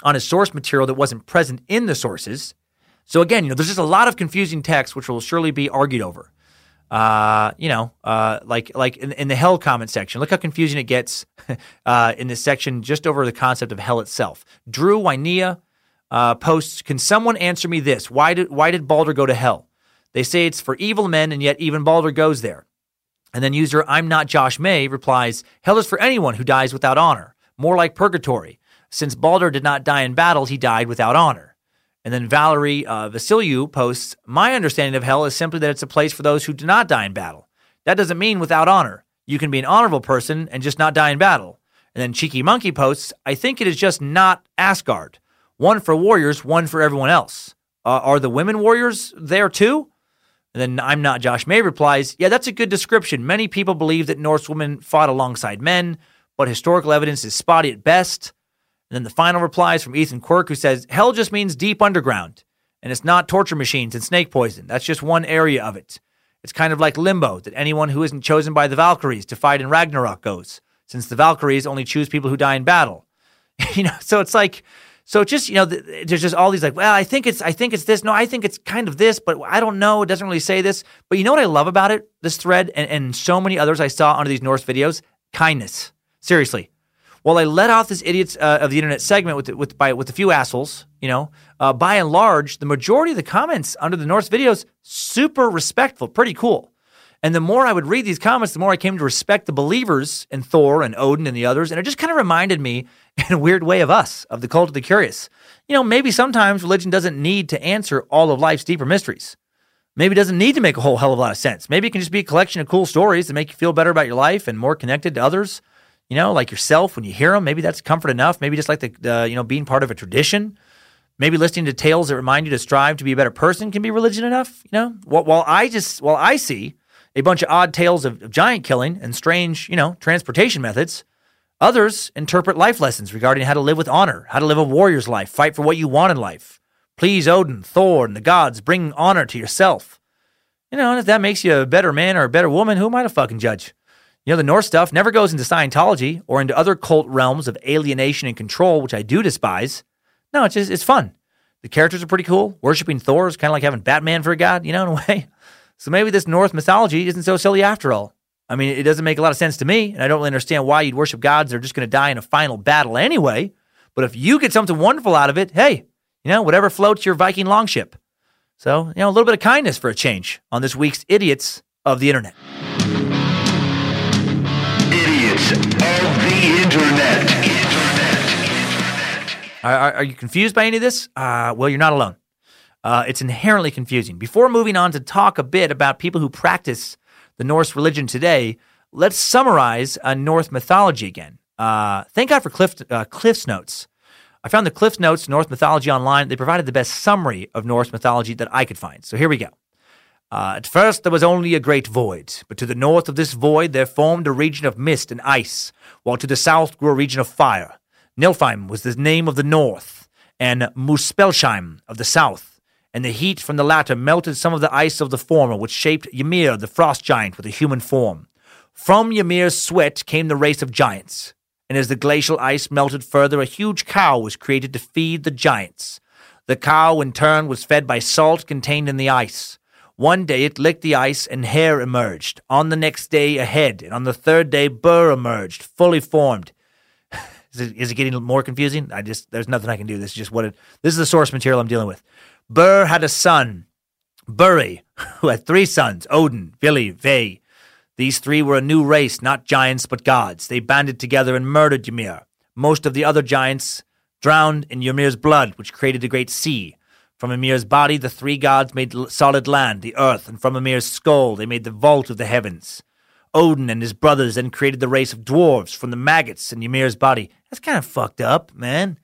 on his source material that wasn't present in the sources. So again, you know, there's just a lot of confusing text which will surely be argued over uh, you know, uh, like like in, in, the hell comment section. Look how confusing it gets uh, in this section just over the concept of hell itself. Drew Wynea uh, posts, "Can someone answer me this? Why did why did Balder go to hell? They say it's for evil men, and yet even Balder goes there." And then user I'm not Josh May replies, "Hell is for anyone who dies without honor, more like purgatory. Since Balder did not die in battle, he died without honor." And then Valerie uh, posts, My understanding of hell is simply that it's a place for those who do not die in battle. That doesn't mean without honor. You can be an honorable person and just not die in battle. And then Cheeky Monkey posts, I think it is just not Asgard. One for warriors, one for everyone else. Uh, are the women warriors there too? And then I'm not Josh May replies, Yeah, that's a good description. Many people believe that Norse women fought alongside men, but historical evidence is spotty at best. And then the final reply is from Ethan Quirk, who says, Hell just means deep underground, and it's not torture machines and snake poison. That's just one area of it. It's kind of like limbo that anyone who isn't chosen by the Valkyries to fight in Ragnarok goes, since the Valkyries only choose people who die in battle. you know, so it's like, so just you know, th- there's just all these like, well, I think it's, I think it's this. No, I think it's kind of this, but I don't know. It doesn't really say this. But you know what I love about it? This thread and, and so many others I saw under these Norse videos, kindness. Seriously, while I let off this idiots uh, of the internet segment with with by with a few assholes, you know, uh, by and large, the majority of the comments under the Norse videos super respectful, pretty cool. And the more I would read these comments, the more I came to respect the believers in Thor and Odin and the others. And it just kind of reminded me, in a weird way, of us, of the cult of the curious. You know, maybe sometimes religion doesn't need to answer all of life's deeper mysteries. Maybe it doesn't need to make a whole hell of a lot of sense. Maybe it can just be a collection of cool stories that make you feel better about your life and more connected to others you know, like yourself when you hear them. Maybe that's comfort enough. Maybe just like the, you know, being part of a tradition. Maybe listening to tales that remind you to strive to be a better person can be religion enough. You know, while, while I just, while I see a bunch of odd tales of, of giant killing and strange, you know, transportation methods, others interpret life lessons regarding how to live with honor, how to live a warrior's life, fight for what you want in life. Please Odin, Thor, and the gods, bring honor to yourself. You know, and if that makes you a better man or a better woman, who am I to fucking judge? You know, the Norse stuff never goes into Scientology or into other cult realms of alienation and control, which I do despise. No, it's just, it's fun. The characters are pretty cool. Worshipping Thor is kind of like having Batman for a god, you know, in a way. So maybe this Norse mythology isn't so silly after all. I mean, it doesn't make a lot of sense to me, and I don't really understand why you'd worship gods that are just going to die in a final battle anyway. But if you get something wonderful out of it, hey, you know, whatever floats your Viking longship. So, you know, a little bit of kindness for a change on this week's Idiots of the Internet. Idiots of the Internet. Are, are, are you confused by any of this? Uh, well, you're not alone. Uh, it's inherently confusing. Before moving on to talk a bit about people who practice the Norse religion today, let's summarize a Norse mythology again. Uh, thank God for Cliff, uh, Cliff's Notes. I found the Cliff's Notes Norse mythology online. They provided the best summary of Norse mythology that I could find. So here we go. Uh, at first there was only a great void, but to the north of this void there formed a region of mist and ice, while to the south grew a region of fire. Niflheim was the name of the north, and Muspelheim of the south, and the heat from the latter melted some of the ice of the former, which shaped Ymir the frost giant with a human form. From Ymir's sweat came the race of giants, and as the glacial ice melted further, a huge cow was created to feed the giants. The cow, in turn, was fed by salt contained in the ice. One day it licked the ice and hair emerged. On the next day, a head. And on the third day, burr emerged, fully formed. is, it, is it getting more confusing? I just, there's nothing I can do. This is just what it, this is the source material I'm dealing with. Bur had a son, Buri, who had three sons, Odin, Vili, Ve. These three were a new race, not giants, but gods. They banded together and murdered Ymir. Most of the other giants drowned in Ymir's blood, which created a great sea. From Ymir's body, the three gods made solid land, the earth, and from Ymir's skull, they made the vault of the heavens. Odin and his brothers then created the race of dwarves from the maggots in Ymir's body. That's kind of fucked up, man.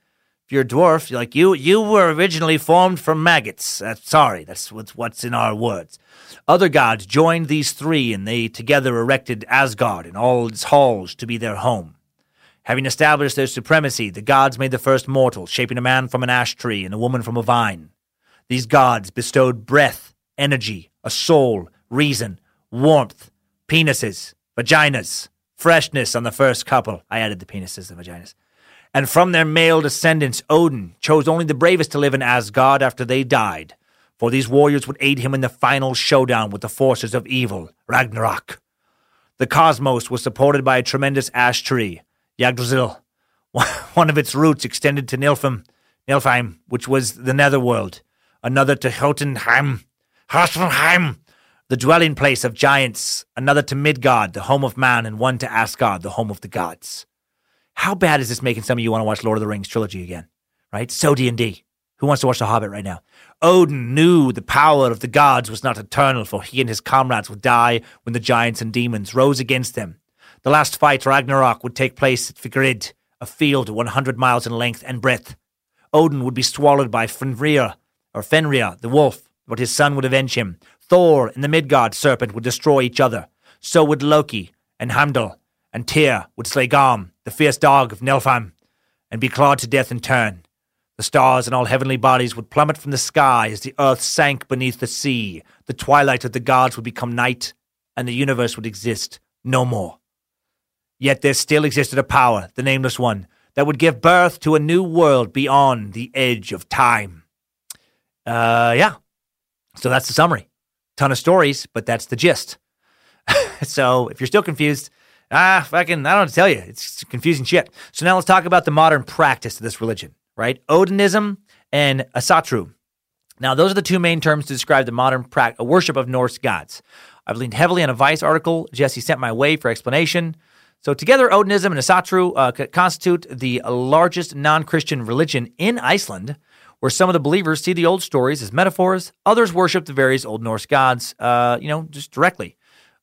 If you're a dwarf, like you, you were originally formed from maggots. That's sorry, that's what's what's in our words. Other gods joined these three, and they together erected Asgard and all its halls to be their home. Having established their supremacy, the gods made the first mortal, shaping a man from an ash tree and a woman from a vine. These gods bestowed breath, energy, a soul, reason, warmth, penises, vaginas, freshness on the first couple. I added the penises and vaginas. And from their male descendants, Odin chose only the bravest to live in Asgard after they died, for these warriors would aid him in the final showdown with the forces of evil, Ragnarok. The cosmos was supported by a tremendous ash tree, Yggdrasil. One of its roots extended to Nilfheim, Nilfheim, which was the netherworld, another to Jotunheim, Jotunheim, the dwelling place of giants, another to Midgard, the home of man, and one to Asgard, the home of the gods. How bad is this making some of you want to watch Lord of the Rings trilogy again? Right? So D&D. Who wants to watch The Hobbit right now? Odin knew the power of the gods was not eternal, for he and his comrades would die when the giants and demons rose against them. The last fight, Ragnarok, would take place at Vigrid, a field 100 miles in length and breadth. Odin would be swallowed by Fenrir, or Fenrir, the wolf, but his son would avenge him. Thor and the Midgard serpent would destroy each other. So would Loki and Heimdall, and Tyr would slay Garm, the fierce dog of Niflheim, and be clawed to death in turn. The stars and all heavenly bodies would plummet from the sky as the earth sank beneath the sea. The twilight of the gods would become night, and the universe would exist no more. Yet there still existed a power, the Nameless One, that would give birth to a new world beyond the edge of time. Uh, yeah. So that's the summary. Ton of stories, but that's the gist. so if you're still confused, ah, fucking, I don't tell you. It's confusing shit. So now let's talk about the modern practice of this religion, right? Odinism and Asatru. Now, those are the two main terms to describe the modern pra- worship of Norse gods. I've leaned heavily on a Vice article Jesse sent my way for explanation. So, together, Odinism and Asatru uh, constitute the largest non Christian religion in Iceland, where some of the believers see the old stories as metaphors, others worship the various Old Norse gods, uh, you know, just directly.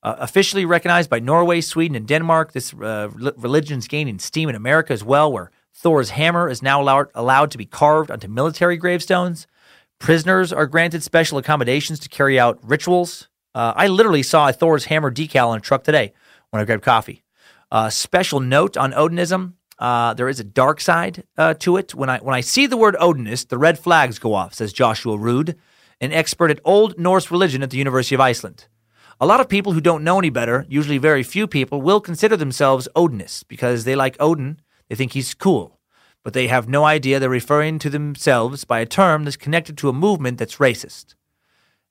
Uh, officially recognized by Norway, Sweden, and Denmark, this uh, religion is gaining steam in America as well, where Thor's hammer is now allowed, allowed to be carved onto military gravestones. Prisoners are granted special accommodations to carry out rituals. Uh, I literally saw a Thor's hammer decal on a truck today when I grabbed coffee. Uh, special note on Odinism: uh, there is a dark side uh, to it. When I when I see the word Odinist, the red flags go off. Says Joshua Rood, an expert at Old Norse religion at the University of Iceland. A lot of people who don't know any better, usually very few people, will consider themselves Odinists because they like Odin. They think he's cool but they have no idea they're referring to themselves by a term that's connected to a movement that's racist.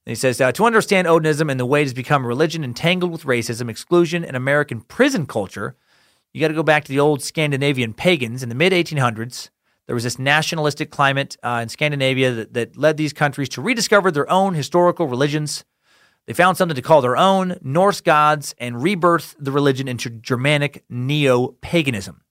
And he says uh, to understand Odinism and the way it has become a religion entangled with racism, exclusion, and American prison culture, you got to go back to the old Scandinavian pagans in the mid 1800s. There was this nationalistic climate uh, in Scandinavia that, that led these countries to rediscover their own historical religions. They found something to call their own Norse gods and rebirth the religion into Germanic neo paganism.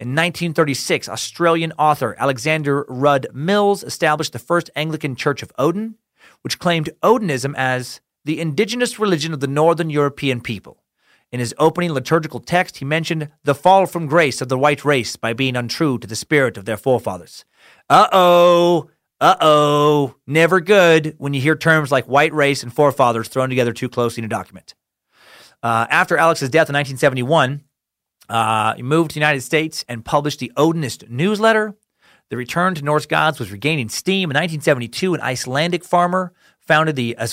In 1936, Australian author Alexander Rud Mills established the first Anglican Church of Odin, which claimed Odinism as the indigenous religion of the Northern European people. In his opening liturgical text, he mentioned the fall from grace of the white race by being untrue to the spirit of their forefathers. Uh oh, uh oh, never good when you hear terms like white race and forefathers thrown together too closely in a document. Uh, after Alex's death in 1971, uh, he moved to the United States and published the Odinist newsletter. The return to Norse gods was regaining steam. In 1972, an Icelandic farmer founded the uh,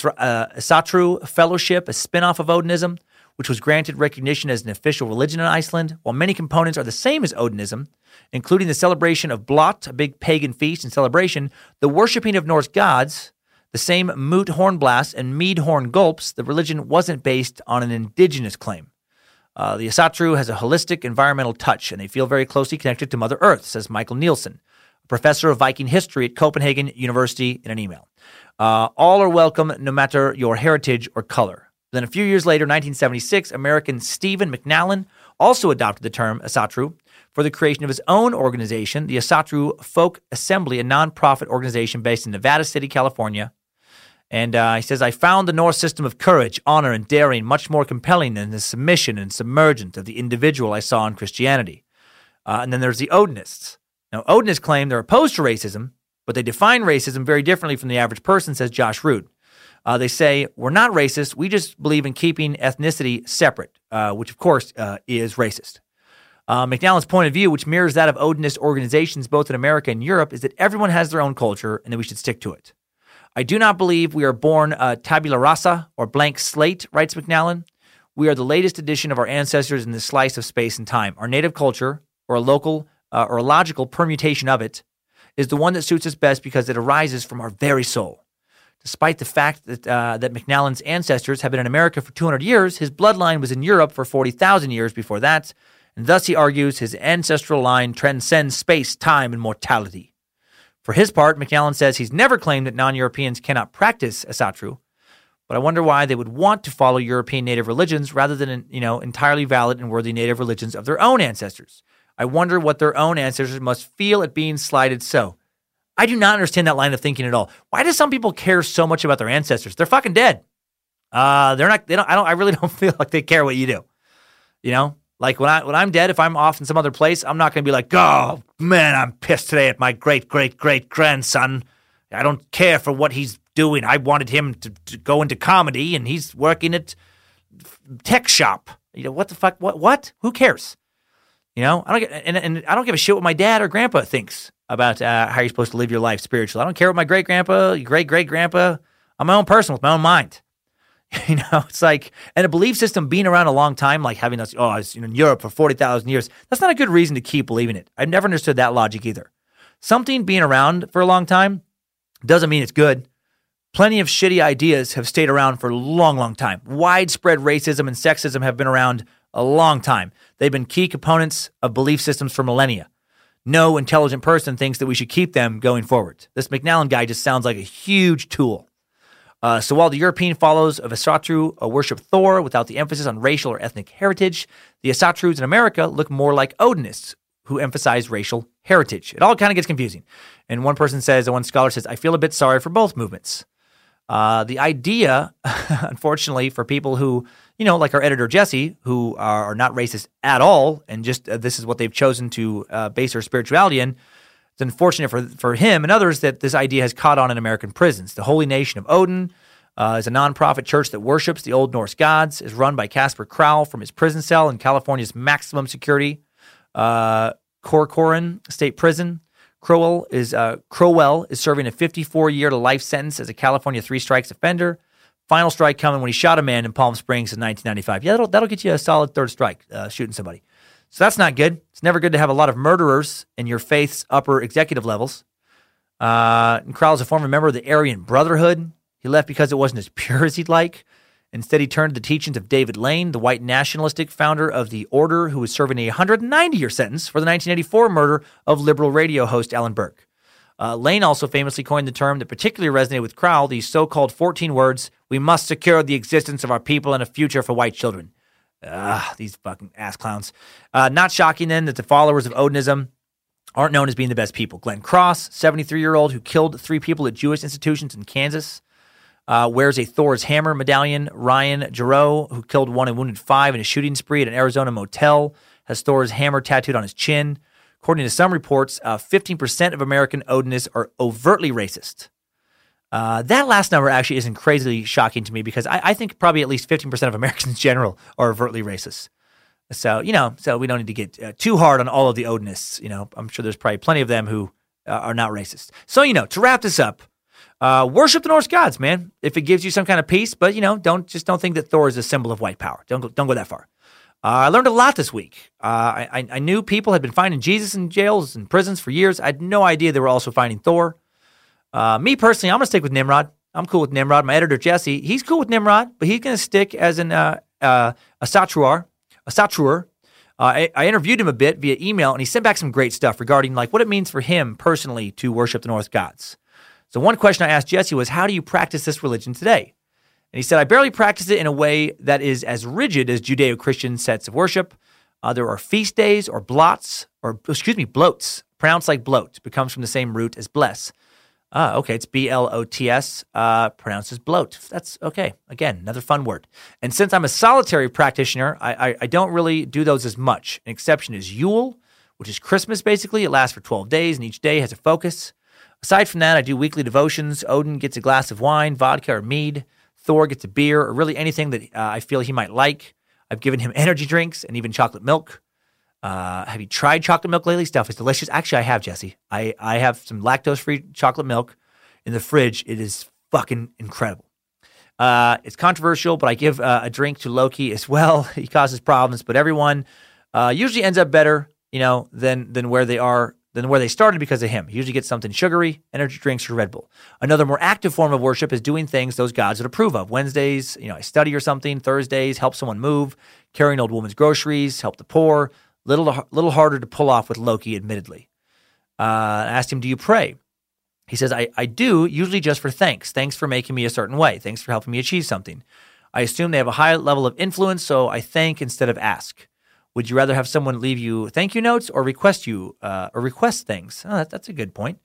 Asatru Fellowship, a spinoff of Odinism, which was granted recognition as an official religion in Iceland. While many components are the same as Odinism, including the celebration of Blot, a big pagan feast and celebration, the worshiping of Norse gods, the same moot horn blasts and mead horn gulps, the religion wasn't based on an indigenous claim. Uh, the Asatru has a holistic environmental touch, and they feel very closely connected to Mother Earth, says Michael Nielsen, a professor of Viking history at Copenhagen University, in an email. Uh, all are welcome, no matter your heritage or color. Then a few years later, 1976, American Stephen McNallen also adopted the term Asatru for the creation of his own organization, the Asatru Folk Assembly, a nonprofit organization based in Nevada City, California, and uh, he says, I found the Norse system of courage, honor, and daring much more compelling than the submission and submergence of the individual I saw in Christianity. Uh, and then there's the Odinists. Now, Odinists claim they're opposed to racism, but they define racism very differently from the average person, says Josh Rood. Uh, they say, We're not racist. We just believe in keeping ethnicity separate, uh, which, of course, uh, is racist. Uh, McNallen's point of view, which mirrors that of Odinist organizations both in America and Europe, is that everyone has their own culture and that we should stick to it. I do not believe we are born uh, tabula rasa or blank slate, writes McNallen. We are the latest edition of our ancestors in this slice of space and time. Our native culture, or a local uh, or a logical permutation of it, is the one that suits us best because it arises from our very soul. Despite the fact that, uh, that McNallen's ancestors have been in America for 200 years, his bloodline was in Europe for 40,000 years before that, and thus he argues his ancestral line transcends space, time, and mortality. For his part, McNallen says he's never claimed that non Europeans cannot practice Asatru, but I wonder why they would want to follow European native religions rather than, you know, entirely valid and worthy native religions of their own ancestors. I wonder what their own ancestors must feel at being slighted so. I do not understand that line of thinking at all. Why do some people care so much about their ancestors? They're fucking dead. Uh, they're not. They don't. I don't. I really don't feel like they care what you do. You know, like when I when I'm dead, if I'm off in some other place, I'm not going to be like, "Oh man, I'm pissed today at my great great great grandson. I don't care for what he's doing. I wanted him to, to go into comedy, and he's working at tech shop. You know what the fuck? What what? Who cares? You know, I don't get and, and I don't give a shit what my dad or grandpa thinks. About uh, how you're supposed to live your life spiritually. I don't care what my great grandpa, great great grandpa. I'm my own person with my own mind. You know, it's like, and a belief system being around a long time, like having us, oh, I was in Europe for 40,000 years, that's not a good reason to keep believing it. I've never understood that logic either. Something being around for a long time doesn't mean it's good. Plenty of shitty ideas have stayed around for a long, long time. Widespread racism and sexism have been around a long time. They've been key components of belief systems for millennia. No intelligent person thinks that we should keep them going forward. This McNallen guy just sounds like a huge tool. Uh, so while the European follows of Asatru uh, worship Thor without the emphasis on racial or ethnic heritage, the Asatrus in America look more like Odinists who emphasize racial heritage. It all kind of gets confusing. And one person says, and one scholar says, I feel a bit sorry for both movements. Uh, the idea, unfortunately, for people who, you know, like our editor Jesse, who are, not racist at all, and just uh, this is what they've chosen to uh, base their spirituality in, it's unfortunate for, for him and others that this idea has caught on in American prisons. The Holy Nation of Odin uh, is a nonprofit church that worships the Old Norse gods, is run by Casper Crowell from his prison cell in California's maximum security uh, Corcoran State Prison. Crowell is uh, Crowell is serving a 54 year to life sentence as a California three strikes offender. Final strike coming when he shot a man in Palm Springs in 1995. Yeah, that'll, that'll get you a solid third strike, uh, shooting somebody. So that's not good. It's never good to have a lot of murderers in your faith's upper executive levels. Uh, and Crowell is a former member of the Aryan Brotherhood. He left because it wasn't as pure as he'd like. Instead, he turned to the teachings of David Lane, the white nationalistic founder of the order who was serving a 190 year sentence for the 1984 murder of liberal radio host Alan Berg. Uh, Lane also famously coined the term that particularly resonated with Crowell, these so called 14 words We must secure the existence of our people and a future for white children. Ah, these fucking ass clowns. Uh, not shocking then that the followers of Odinism aren't known as being the best people. Glenn Cross, 73 year old who killed three people at Jewish institutions in Kansas, uh, wears a Thor's hammer medallion. Ryan Giroux, who killed one and wounded five in a shooting spree at an Arizona motel, has Thor's hammer tattooed on his chin. According to some reports, uh, 15% of American Odinists are overtly racist. Uh, that last number actually isn't crazily shocking to me because I, I, think probably at least 15% of Americans in general are overtly racist. So, you know, so we don't need to get uh, too hard on all of the Odinists. You know, I'm sure there's probably plenty of them who uh, are not racist. So, you know, to wrap this up, uh, worship the Norse gods, man. If it gives you some kind of peace, but you know, don't just don't think that Thor is a symbol of white power. Don't go, don't go that far. Uh, I learned a lot this week. Uh, I, I, knew people had been finding Jesus in jails and prisons for years. I had no idea they were also finding Thor. Uh, me personally, I'm going to stick with Nimrod. I'm cool with Nimrod. My editor, Jesse, he's cool with Nimrod, but he's going to stick as an, uh, uh, Asatruar, a Satruar. Uh, I, I, interviewed him a bit via email, and he sent back some great stuff regarding like what it means for him personally to worship the Norse gods. So one question I asked Jesse was, "How do you practice this religion today?" And he said, "I barely practice it in a way that is as rigid as Judeo-Christian sets of worship. Uh, there are feast days or blots, or excuse me, bloats, pronounced like bloat, it comes from the same root as bless." Ah, okay, it's B L O T S, uh, pronounced as bloat. That's okay. Again, another fun word. And since I'm a solitary practitioner, I, I, I, don't really do those as much. An exception is Yule, which is Christmas basically. It lasts for 12 days, and each day has a focus. Aside from that, I do weekly devotions. Odin gets a glass of wine, vodka, or mead. Thor gets a beer, or really anything that uh, I feel he might like. I've given him energy drinks and even chocolate milk. Uh, have you tried chocolate milk lately? Stuff is delicious. Actually, I have, Jesse. I, I have some lactose free chocolate milk in the fridge. It is fucking incredible. Uh, it's controversial, but I give uh, a drink to Loki as well. he causes problems, but everyone uh, usually ends up better, you know, than than where they are than where they started because of him. He usually gets something sugary, energy drinks, or Red Bull. Another more active form of worship is doing things those gods would approve of. Wednesdays, you know, I study or something. Thursdays, help someone move, carry an old woman's groceries, help the poor little little harder to pull off with Loki, admittedly. Uh, I asked him, "Do you pray?" He says, I, "I do, usually just for thanks. Thanks for making me a certain way. Thanks for helping me achieve something. I assume they have a high level of influence, so I thank instead of ask. Would you rather have someone leave you thank you notes or request you uh, or request things? Oh, that, that's a good point.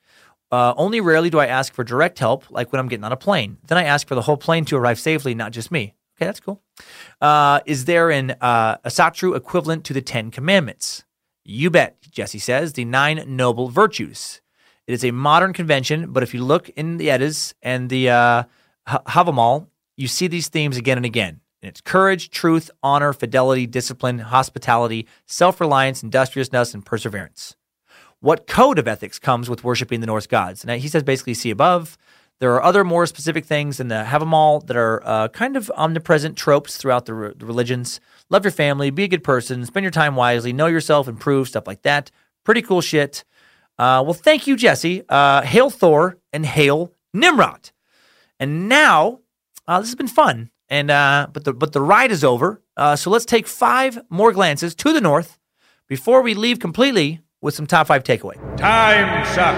Uh, only rarely do I ask for direct help, like when I'm getting on a plane. Then I ask for the whole plane to arrive safely, not just me. Okay, that's cool. Uh, is there an uh, Asatru equivalent to the Ten Commandments? You bet, Jesse says, the nine noble virtues. It is a modern convention, but if you look in the Eddas and the uh, Havamal, you see these themes again and again. It's courage, truth, honor, fidelity, discipline, hospitality, self reliance, industriousness, and perseverance. what code of ethics comes with worshiping the Norse gods. He says basically see above. There are other more specific things in the Havamal that are uh, kind of omnipresent tropes throughout the, re- the religions. Love your family, be a good person, spend your time wisely, know yourself, improve, stuff like that. Pretty cool shit. Uh, well, thank you, Jesse. Uh, hail Thor and hail Nimrod. And now, uh, this has been fun. And uh, but the but the ride is over. Uh, so let's take five more glances to the north before we leave completely with some top five takeaway. Time suck.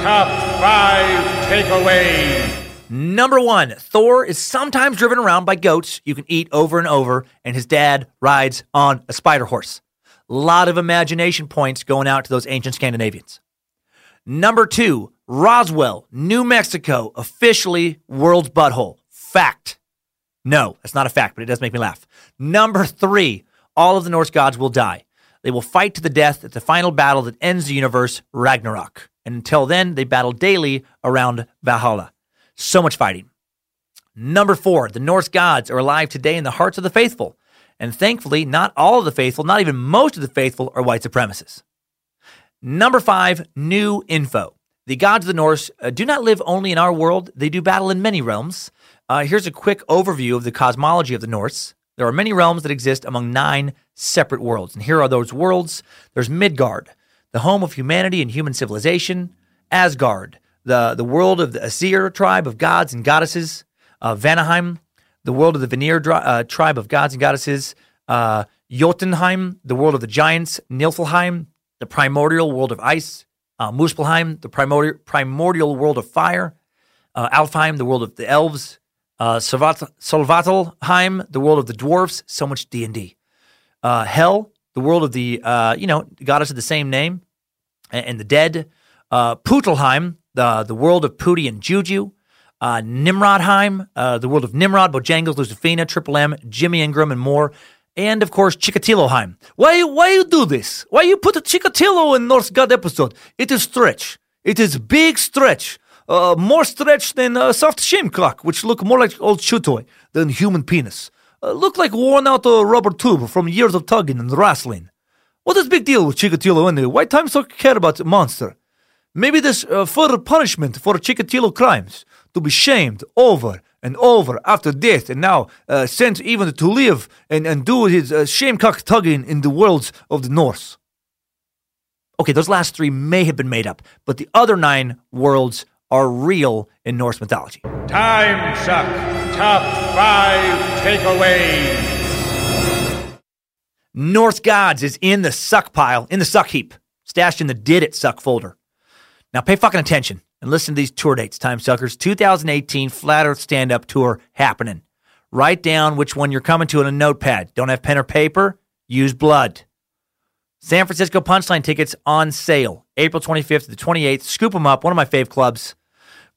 Top five takeaway. Number one, Thor is sometimes driven around by goats you can eat over and over, and his dad rides on a spider horse. A lot of imagination points going out to those ancient Scandinavians. Number two, Roswell, New Mexico, officially world's butthole. Fact. No, that's not a fact, but it does make me laugh. Number three, all of the Norse gods will die. They will fight to the death at the final battle that ends the universe, Ragnarok. And until then, they battle daily around Valhalla. So much fighting. Number four, the Norse gods are alive today in the hearts of the faithful. And thankfully, not all of the faithful, not even most of the faithful, are white supremacists. Number five, new info. The gods of the Norse uh, do not live only in our world, they do battle in many realms. Uh, here's a quick overview of the cosmology of the Norse. There are many realms that exist among nine separate worlds. And here are those worlds. There's Midgard, the home of humanity and human civilization, Asgard, the, the world of the Aesir tribe of gods and goddesses, uh, Vanaheim, the world of the Vanir uh, tribe of gods and goddesses, uh, Jotunheim, the world of the giants, Niflheim, the primordial world of ice, uh, Muspelheim, the primordial, primordial world of fire, uh, Alfheim, the world of the elves, uh, the world of the dwarfs, so much D and D. Uh, Hell, the world of the uh, you know goddess of the same name, and, and the dead. Uh, Putalheim, the the world of Pooty and Juju. Uh, Nimrodheim, uh, the world of Nimrod, Bojangles, Lucifina, Triple M, Jimmy Ingram, and more. And of course, Chikatiloheim. Why why you do this? Why you put a Chikatilo in Norse God episode? It is stretch. It is big stretch uh, more stretched than a soft shamcock, which look more like old chew toy than human penis. Uh, look like worn out uh, rubber tube from years of tugging and wrestling. What is big deal with Chikatilo anyway? Why time so care about monster? Maybe this uh, further punishment for Chikatilo crimes to be shamed over and over after death and now uh, sent even to live and, and do his uh, shamecock tugging in the worlds of the Norse. Okay, those last three may have been made up, but the other nine worlds are real in Norse mythology. Time suck. Top five takeaways. Norse gods is in the suck pile, in the suck heap, stashed in the did it suck folder. Now pay fucking attention and listen to these tour dates, time suckers. 2018 Flat Earth Stand Up Tour happening. Write down which one you're coming to on a notepad. Don't have pen or paper? Use blood. San Francisco Punchline tickets on sale April 25th to the 28th. Scoop them up, one of my fave clubs.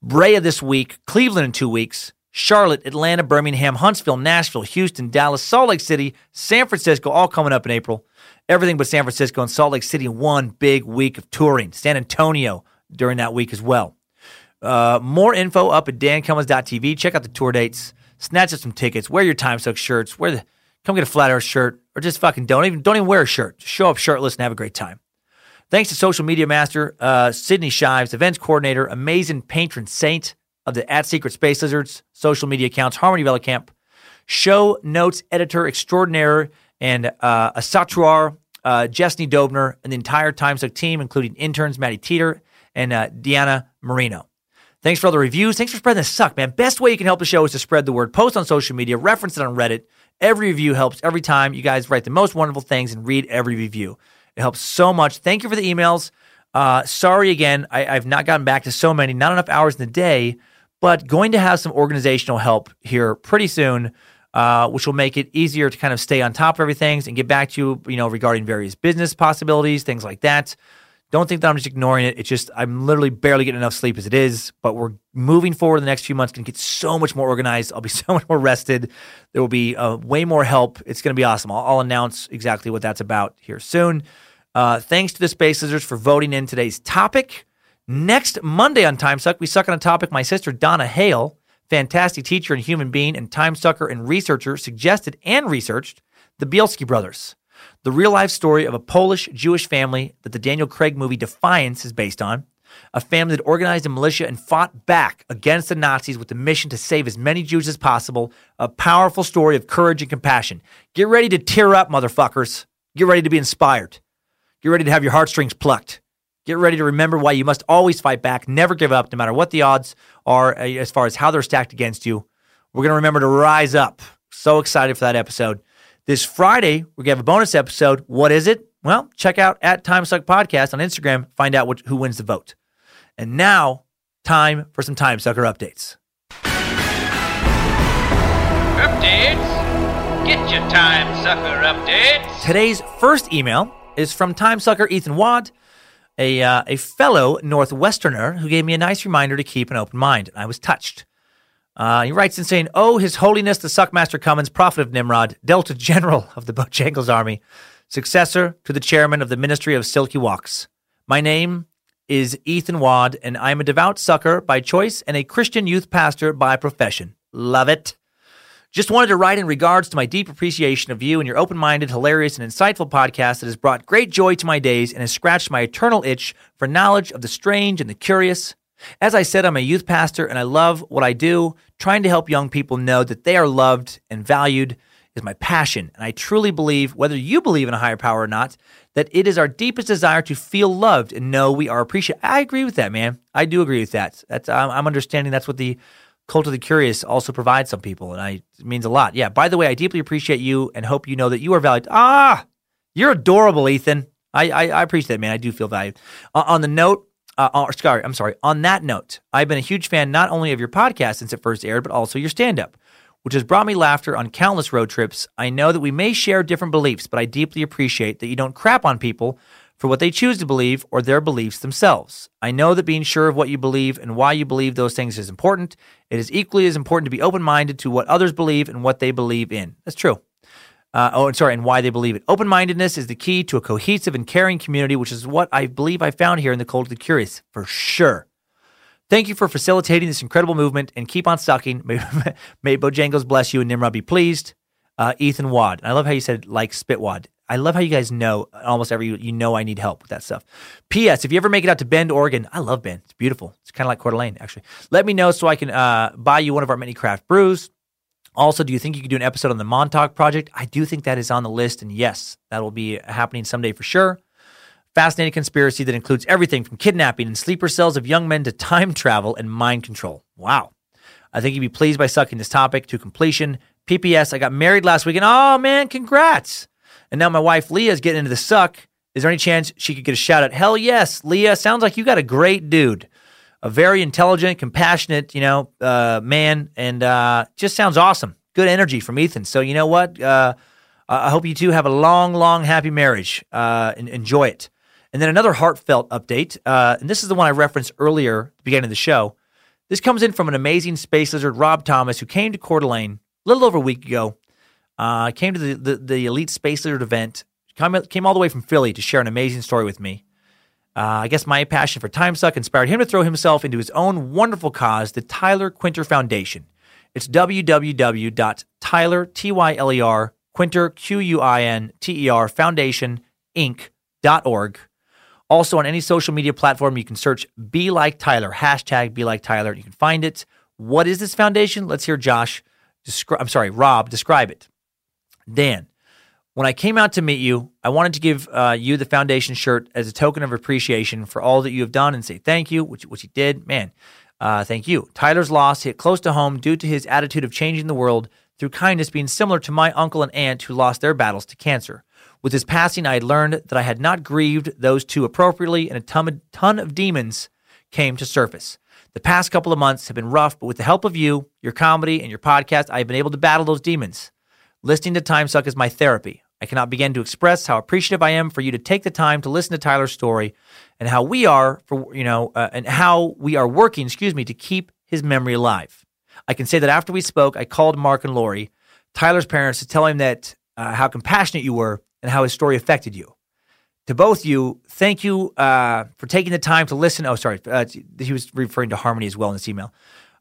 Brea this week, Cleveland in two weeks, Charlotte, Atlanta, Birmingham, Huntsville, Nashville, Houston, Dallas, Salt Lake City, San Francisco, all coming up in April. Everything but San Francisco and Salt Lake City in one big week of touring. San Antonio during that week as well. Uh, more info up at dancummins.tv. Check out the tour dates. Snatch up some tickets. Wear your time suck shirts. Wear the come get a flat earth shirt or just fucking don't even don't even wear a shirt. Just show up shirtless and have a great time. Thanks to social media master uh, Sydney Shives, events coordinator, amazing patron saint of the at Secret Space Lizards social media accounts, Harmony Velicamp, show notes editor extraordinaire, and uh, a Satuar, uh, Jesse Dobner, and the entire TimeSuck team, including interns Maddie Teeter and uh, Deanna Marino. Thanks for all the reviews. Thanks for spreading the suck, man. Best way you can help the show is to spread the word. Post on social media, reference it on Reddit. Every review helps every time. You guys write the most wonderful things and read every review. It helps so much. Thank you for the emails. Uh, sorry again, I, have not gotten back to so many, not enough hours in the day, but going to have some organizational help here pretty soon, uh, which will make it easier to kind of stay on top of everything and get back to you, you know, regarding various business possibilities, things like that. Don't think that I'm just ignoring it. It's just I'm literally barely getting enough sleep as it is. But we're moving forward the next few months. Going to get so much more organized. I'll be so much more rested. There will be uh, way more help. It's going to be awesome. I'll, I'll announce exactly what that's about here soon. Uh, thanks to the Space Lizards for voting in today's topic. Next Monday on Time Suck, we suck on a topic my sister Donna Hale, fantastic teacher and human being, and time sucker and researcher, suggested and researched the Bielski brothers. the real life story of a Polish Jewish family that the Daniel Craig movie Defiance is based on. A family that organized a militia and fought back against the Nazis with the mission to save as many Jews as possible. A powerful story of courage and compassion. Get ready to tear up, motherfuckers. Get ready to be inspired. Get ready to have your heartstrings plucked. Get ready to remember why you must always fight back, never give up, no matter what the odds are uh, as far as how they're stacked against you. We're going to remember to rise up. So excited for that episode. This Friday, we're going to have a bonus episode. What is it? Well, check out at Time Suck Podcast on Instagram, find out which, who wins the vote. And now, time for some Time Sucker updates. Updates? Get your time sucker updates. Today's first email is from Time Sucker Ethan Wad, a, uh, a fellow Northwesterner who gave me a nice reminder to keep an open mind. I was touched. Uh, he writes in saying, Oh, His Holiness the Suckmaster Cummins, Prophet of Nimrod, Delta General of the Bojangles Army, successor to the chairman of the Ministry of Silky Walks. My name is Ethan Wad, and I'm a devout sucker by choice and a Christian youth pastor by profession. Love it. Just wanted to write in regards to my deep appreciation of you and your open minded, hilarious, and insightful podcast that has brought great joy to my days and has scratched my eternal itch for knowledge of the strange and the curious. As I said, I'm a youth pastor and I love what I do. Trying to help young people know that they are loved and valued is my passion. And I truly believe, whether you believe in a higher power or not, that it is our deepest desire to feel loved and know we are appreciated. I agree with that, man. I do agree with that. That's I'm, I'm understanding that's what the Cult of the Curious also provides some people, and I, it means a lot. Yeah. By the way, I deeply appreciate you and hope you know that you are valued. Ah, you're adorable, Ethan. I I, I appreciate that, man. I do feel valued. Uh, on the note, uh, uh, sorry, I'm sorry. On that note, I've been a huge fan not only of your podcast since it first aired, but also your stand up, which has brought me laughter on countless road trips. I know that we may share different beliefs, but I deeply appreciate that you don't crap on people for what they choose to believe or their beliefs themselves. I know that being sure of what you believe and why you believe those things is important. It is equally as important to be open minded to what others believe and what they believe in. That's true. Uh, oh, sorry, and why they believe it. Open mindedness is the key to a cohesive and caring community, which is what I believe I found here in the Cult of the Curious, for sure. Thank you for facilitating this incredible movement and keep on sucking. May, may Bojangles bless you and Nimrod be pleased. Uh, Ethan Wad. I love how you said like Spitwad. I love how you guys know almost every you know I need help with that stuff. P.S. If you ever make it out to Bend, Oregon, I love Bend. It's beautiful. It's kind of like Coeur d'Alene, actually. Let me know so I can uh, buy you one of our many craft brews. Also, do you think you could do an episode on the Montauk Project? I do think that is on the list, and yes, that will be happening someday for sure. Fascinating conspiracy that includes everything from kidnapping and sleeper cells of young men to time travel and mind control. Wow. I think you'd be pleased by sucking this topic to completion. PPS, I got married last week, and oh man, congrats. And now my wife Leah is getting into the suck. Is there any chance she could get a shout out? Hell yes, Leah. Sounds like you got a great dude, a very intelligent, compassionate, you know, uh, man, and uh, just sounds awesome. Good energy from Ethan. So you know what? Uh, I hope you two have a long, long, happy marriage. Uh, and enjoy it. And then another heartfelt update, uh, and this is the one I referenced earlier at the beginning of the show. This comes in from an amazing space lizard, Rob Thomas, who came to Coeur d'Alene a little over a week ago uh, came to the, the, the Elite Space Lizard event, came, came all the way from Philly to share an amazing story with me. Uh, I guess my passion for time suck inspired him to throw himself into his own wonderful cause, the Tyler Quinter Foundation. It's www.tyler, T-Y-L-E-R, Quinter, Q-U-I-N-T-E-R, Foundation. Also on any social media platform, you can search Be Like Tyler, hashtag Be Like Tyler. You can find it. What is this foundation? Let's hear Josh, describe, I'm sorry, Rob, describe it. Dan, when I came out to meet you, I wanted to give uh, you the foundation shirt as a token of appreciation for all that you have done and say thank you, which, which he did. Man, uh, thank you. Tyler's loss hit close to home due to his attitude of changing the world through kindness being similar to my uncle and aunt who lost their battles to cancer. With his passing, I had learned that I had not grieved those two appropriately, and a ton, ton of demons came to surface. The past couple of months have been rough, but with the help of you, your comedy, and your podcast, I have been able to battle those demons. Listening to Time Suck is my therapy. I cannot begin to express how appreciative I am for you to take the time to listen to Tyler's story and how we are for you know uh, and how we are working, excuse me, to keep his memory alive. I can say that after we spoke, I called Mark and Lori, Tyler's parents, to tell him that uh, how compassionate you were and how his story affected you. To both you, thank you uh, for taking the time to listen. Oh, sorry, uh, he was referring to Harmony as well in this email.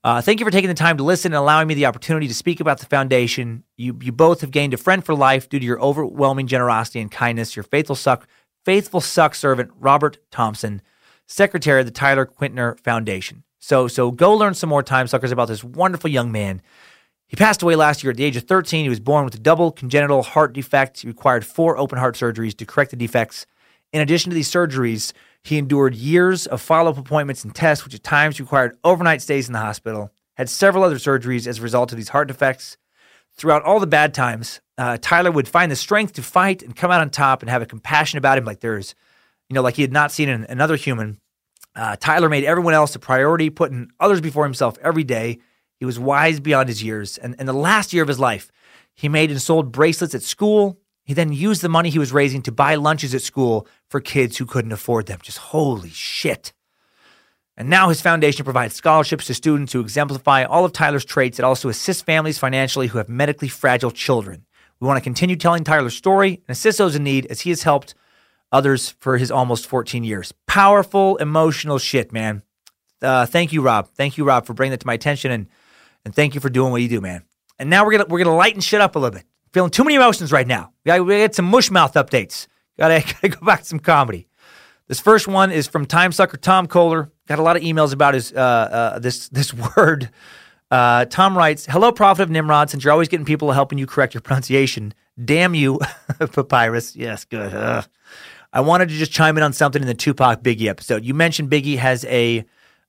Uh, thank you for taking the time to listen and allowing me the opportunity to speak about the foundation. You, you both have gained a friend for life due to your overwhelming generosity and kindness. Your faithful suck, faithful suck servant, Robert Thompson, secretary of the Tyler Quinter Foundation. So, so go learn some more time suckers about this wonderful young man. He passed away last year at the age of 13. He was born with a double congenital heart defect. He required four open heart surgeries to correct the defects. In addition to these surgeries, he endured years of follow up appointments and tests, which at times required overnight stays in the hospital, had several other surgeries as a result of these heart defects. Throughout all the bad times, uh, Tyler would find the strength to fight and come out on top and have a compassion about him like there's, you know, like he had not seen another human. Uh, Tyler made everyone else a priority, putting others before himself every day. He was wise beyond his years. And in the last year of his life, he made and sold bracelets at school, he then used the money he was raising to buy lunches at school for kids who couldn't afford them. Just holy shit. And now his foundation provides scholarships to students who exemplify all of Tyler's traits. It also assists families financially who have medically fragile children. We want to continue telling Tyler's story and assist those in need as he has helped others for his almost 14 years. Powerful, emotional shit, man. Uh, thank you, Rob. Thank you, Rob, for bringing that to my attention, and and thank you for doing what you do, man. And now we're gonna we're gonna lighten shit up a little bit. Feeling too many emotions right now. We got we got some mush mouth updates. Gotta, gotta go back to some comedy. This first one is from Time Sucker Tom Kohler. Got a lot of emails about his uh, uh, this this word. Uh, Tom writes, "Hello, Prophet of Nimrod. Since you're always getting people helping you correct your pronunciation, damn you, Papyrus. Yes, good. Ugh. I wanted to just chime in on something in the Tupac Biggie episode. You mentioned Biggie has a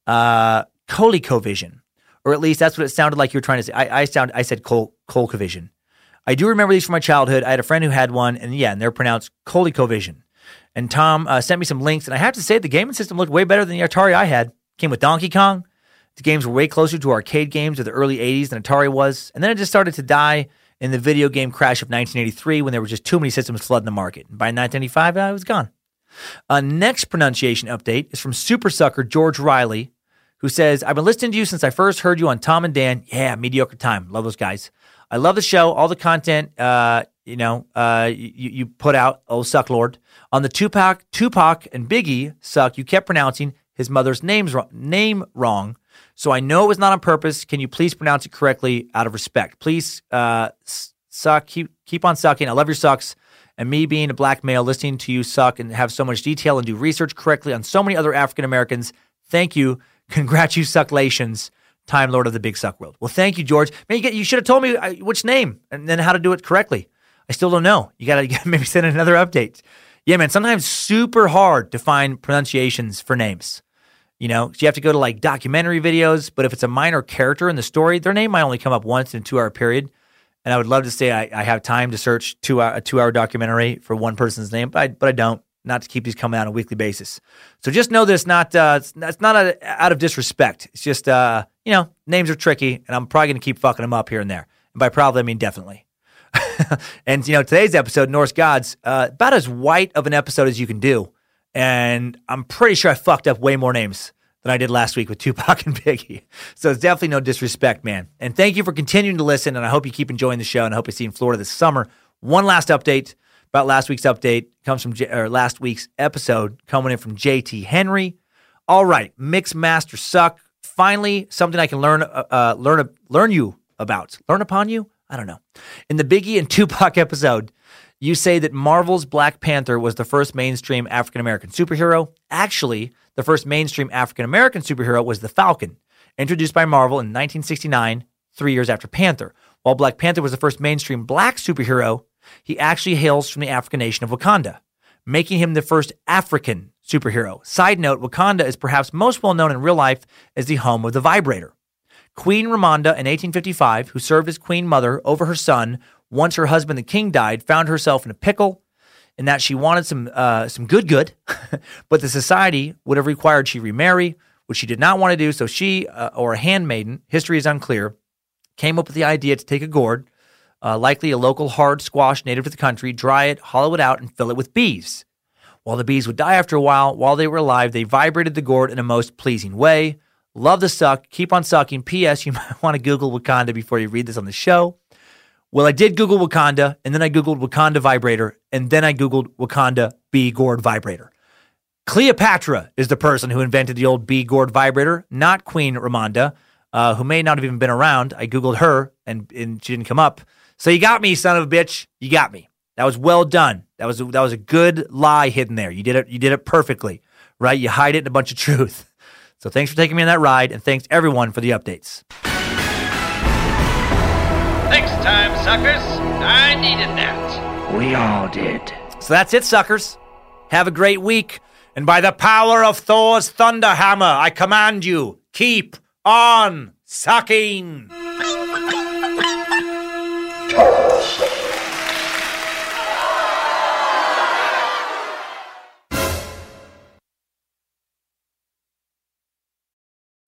uh, ColecoVision, or at least that's what it sounded like you were trying to say. I, I sound I said Col- ColecoVision. I do remember these from my childhood. I had a friend who had one, and yeah, and they're pronounced ColecoVision. And Tom uh, sent me some links, and I have to say the gaming system looked way better than the Atari I had. Came with Donkey Kong. The games were way closer to arcade games of the early 80s than Atari was. And then it just started to die in the video game crash of 1983 when there were just too many systems flooding the market. And by 1995, uh, it was gone. A next pronunciation update is from Super Sucker George Riley, who says, I've been listening to you since I first heard you on Tom and Dan. Yeah, mediocre time. Love those guys. I love the show, all the content, uh, you know, uh, you, you put out, oh, Suck Lord. On the Tupac, Tupac and Biggie Suck, you kept pronouncing his mother's name's wrong, name wrong. So I know it was not on purpose. Can you please pronounce it correctly out of respect? Please, uh, suck, keep, keep on sucking. I love your sucks. And me being a black male, listening to you suck and have so much detail and do research correctly on so many other African Americans. Thank you. Congratulations. Time Lord of the Big Suck World. Well, thank you, George. Man, you, get, you should have told me uh, which name and then how to do it correctly. I still don't know. You got to maybe send another update. Yeah, man, sometimes super hard to find pronunciations for names. You know, you have to go to like documentary videos, but if it's a minor character in the story, their name might only come up once in a two hour period. And I would love to say I, I have time to search two hour, a two hour documentary for one person's name, but I, but I don't not to keep these coming out on a weekly basis. So just know this, not uh, it's, it's not a, out of disrespect. It's just uh, you know names are tricky, and I'm probably going to keep fucking them up here and there. And by probably I mean definitely. and you know today's episode, Norse Gods, uh, about as white of an episode as you can do, and I'm pretty sure I fucked up way more names than I did last week with Tupac and Biggie. So it's definitely no disrespect, man. And thank you for continuing to listen, and I hope you keep enjoying the show, and I hope you see you in Florida this summer. One last update about last week's update comes from J- or last week's episode coming in from JT Henry. All right, mix master suck. Finally, something I can learn uh, uh, learn learn you about. Learn upon you. I don't know. In the Biggie and Tupac episode, you say that Marvel's Black Panther was the first mainstream African American superhero. Actually, the first mainstream African American superhero was the Falcon, introduced by Marvel in 1969, three years after Panther. While Black Panther was the first mainstream black superhero, he actually hails from the African nation of Wakanda, making him the first African superhero. Side note Wakanda is perhaps most well known in real life as the home of the vibrator. Queen Ramonda in 1855, who served as queen mother over her son once her husband the king died, found herself in a pickle in that she wanted some uh, some good good, but the society would have required she remarry, which she did not want to do. So she, uh, or a handmaiden, history is unclear, came up with the idea to take a gourd, uh, likely a local hard squash native to the country, dry it, hollow it out, and fill it with bees. While the bees would die after a while, while they were alive, they vibrated the gourd in a most pleasing way. Love the suck. Keep on sucking. P.S. You might want to Google Wakanda before you read this on the show. Well, I did Google Wakanda, and then I Googled Wakanda vibrator, and then I Googled Wakanda bee gourd vibrator. Cleopatra is the person who invented the old bee gourd vibrator, not Queen Ramonda. uh, who may not have even been around. I Googled her and, and she didn't come up. So you got me, son of a bitch. You got me. That was well done. That was a, that was a good lie hidden there. You did it. You did it perfectly, right? You hide it in a bunch of truth. So thanks for taking me on that ride, and thanks everyone for the updates. Thanks, time suckers. I needed that. We all did. So that's it, suckers. Have a great week. And by the power of Thor's thunder hammer, I command you, keep on sucking.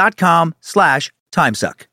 dot com slash timesuck.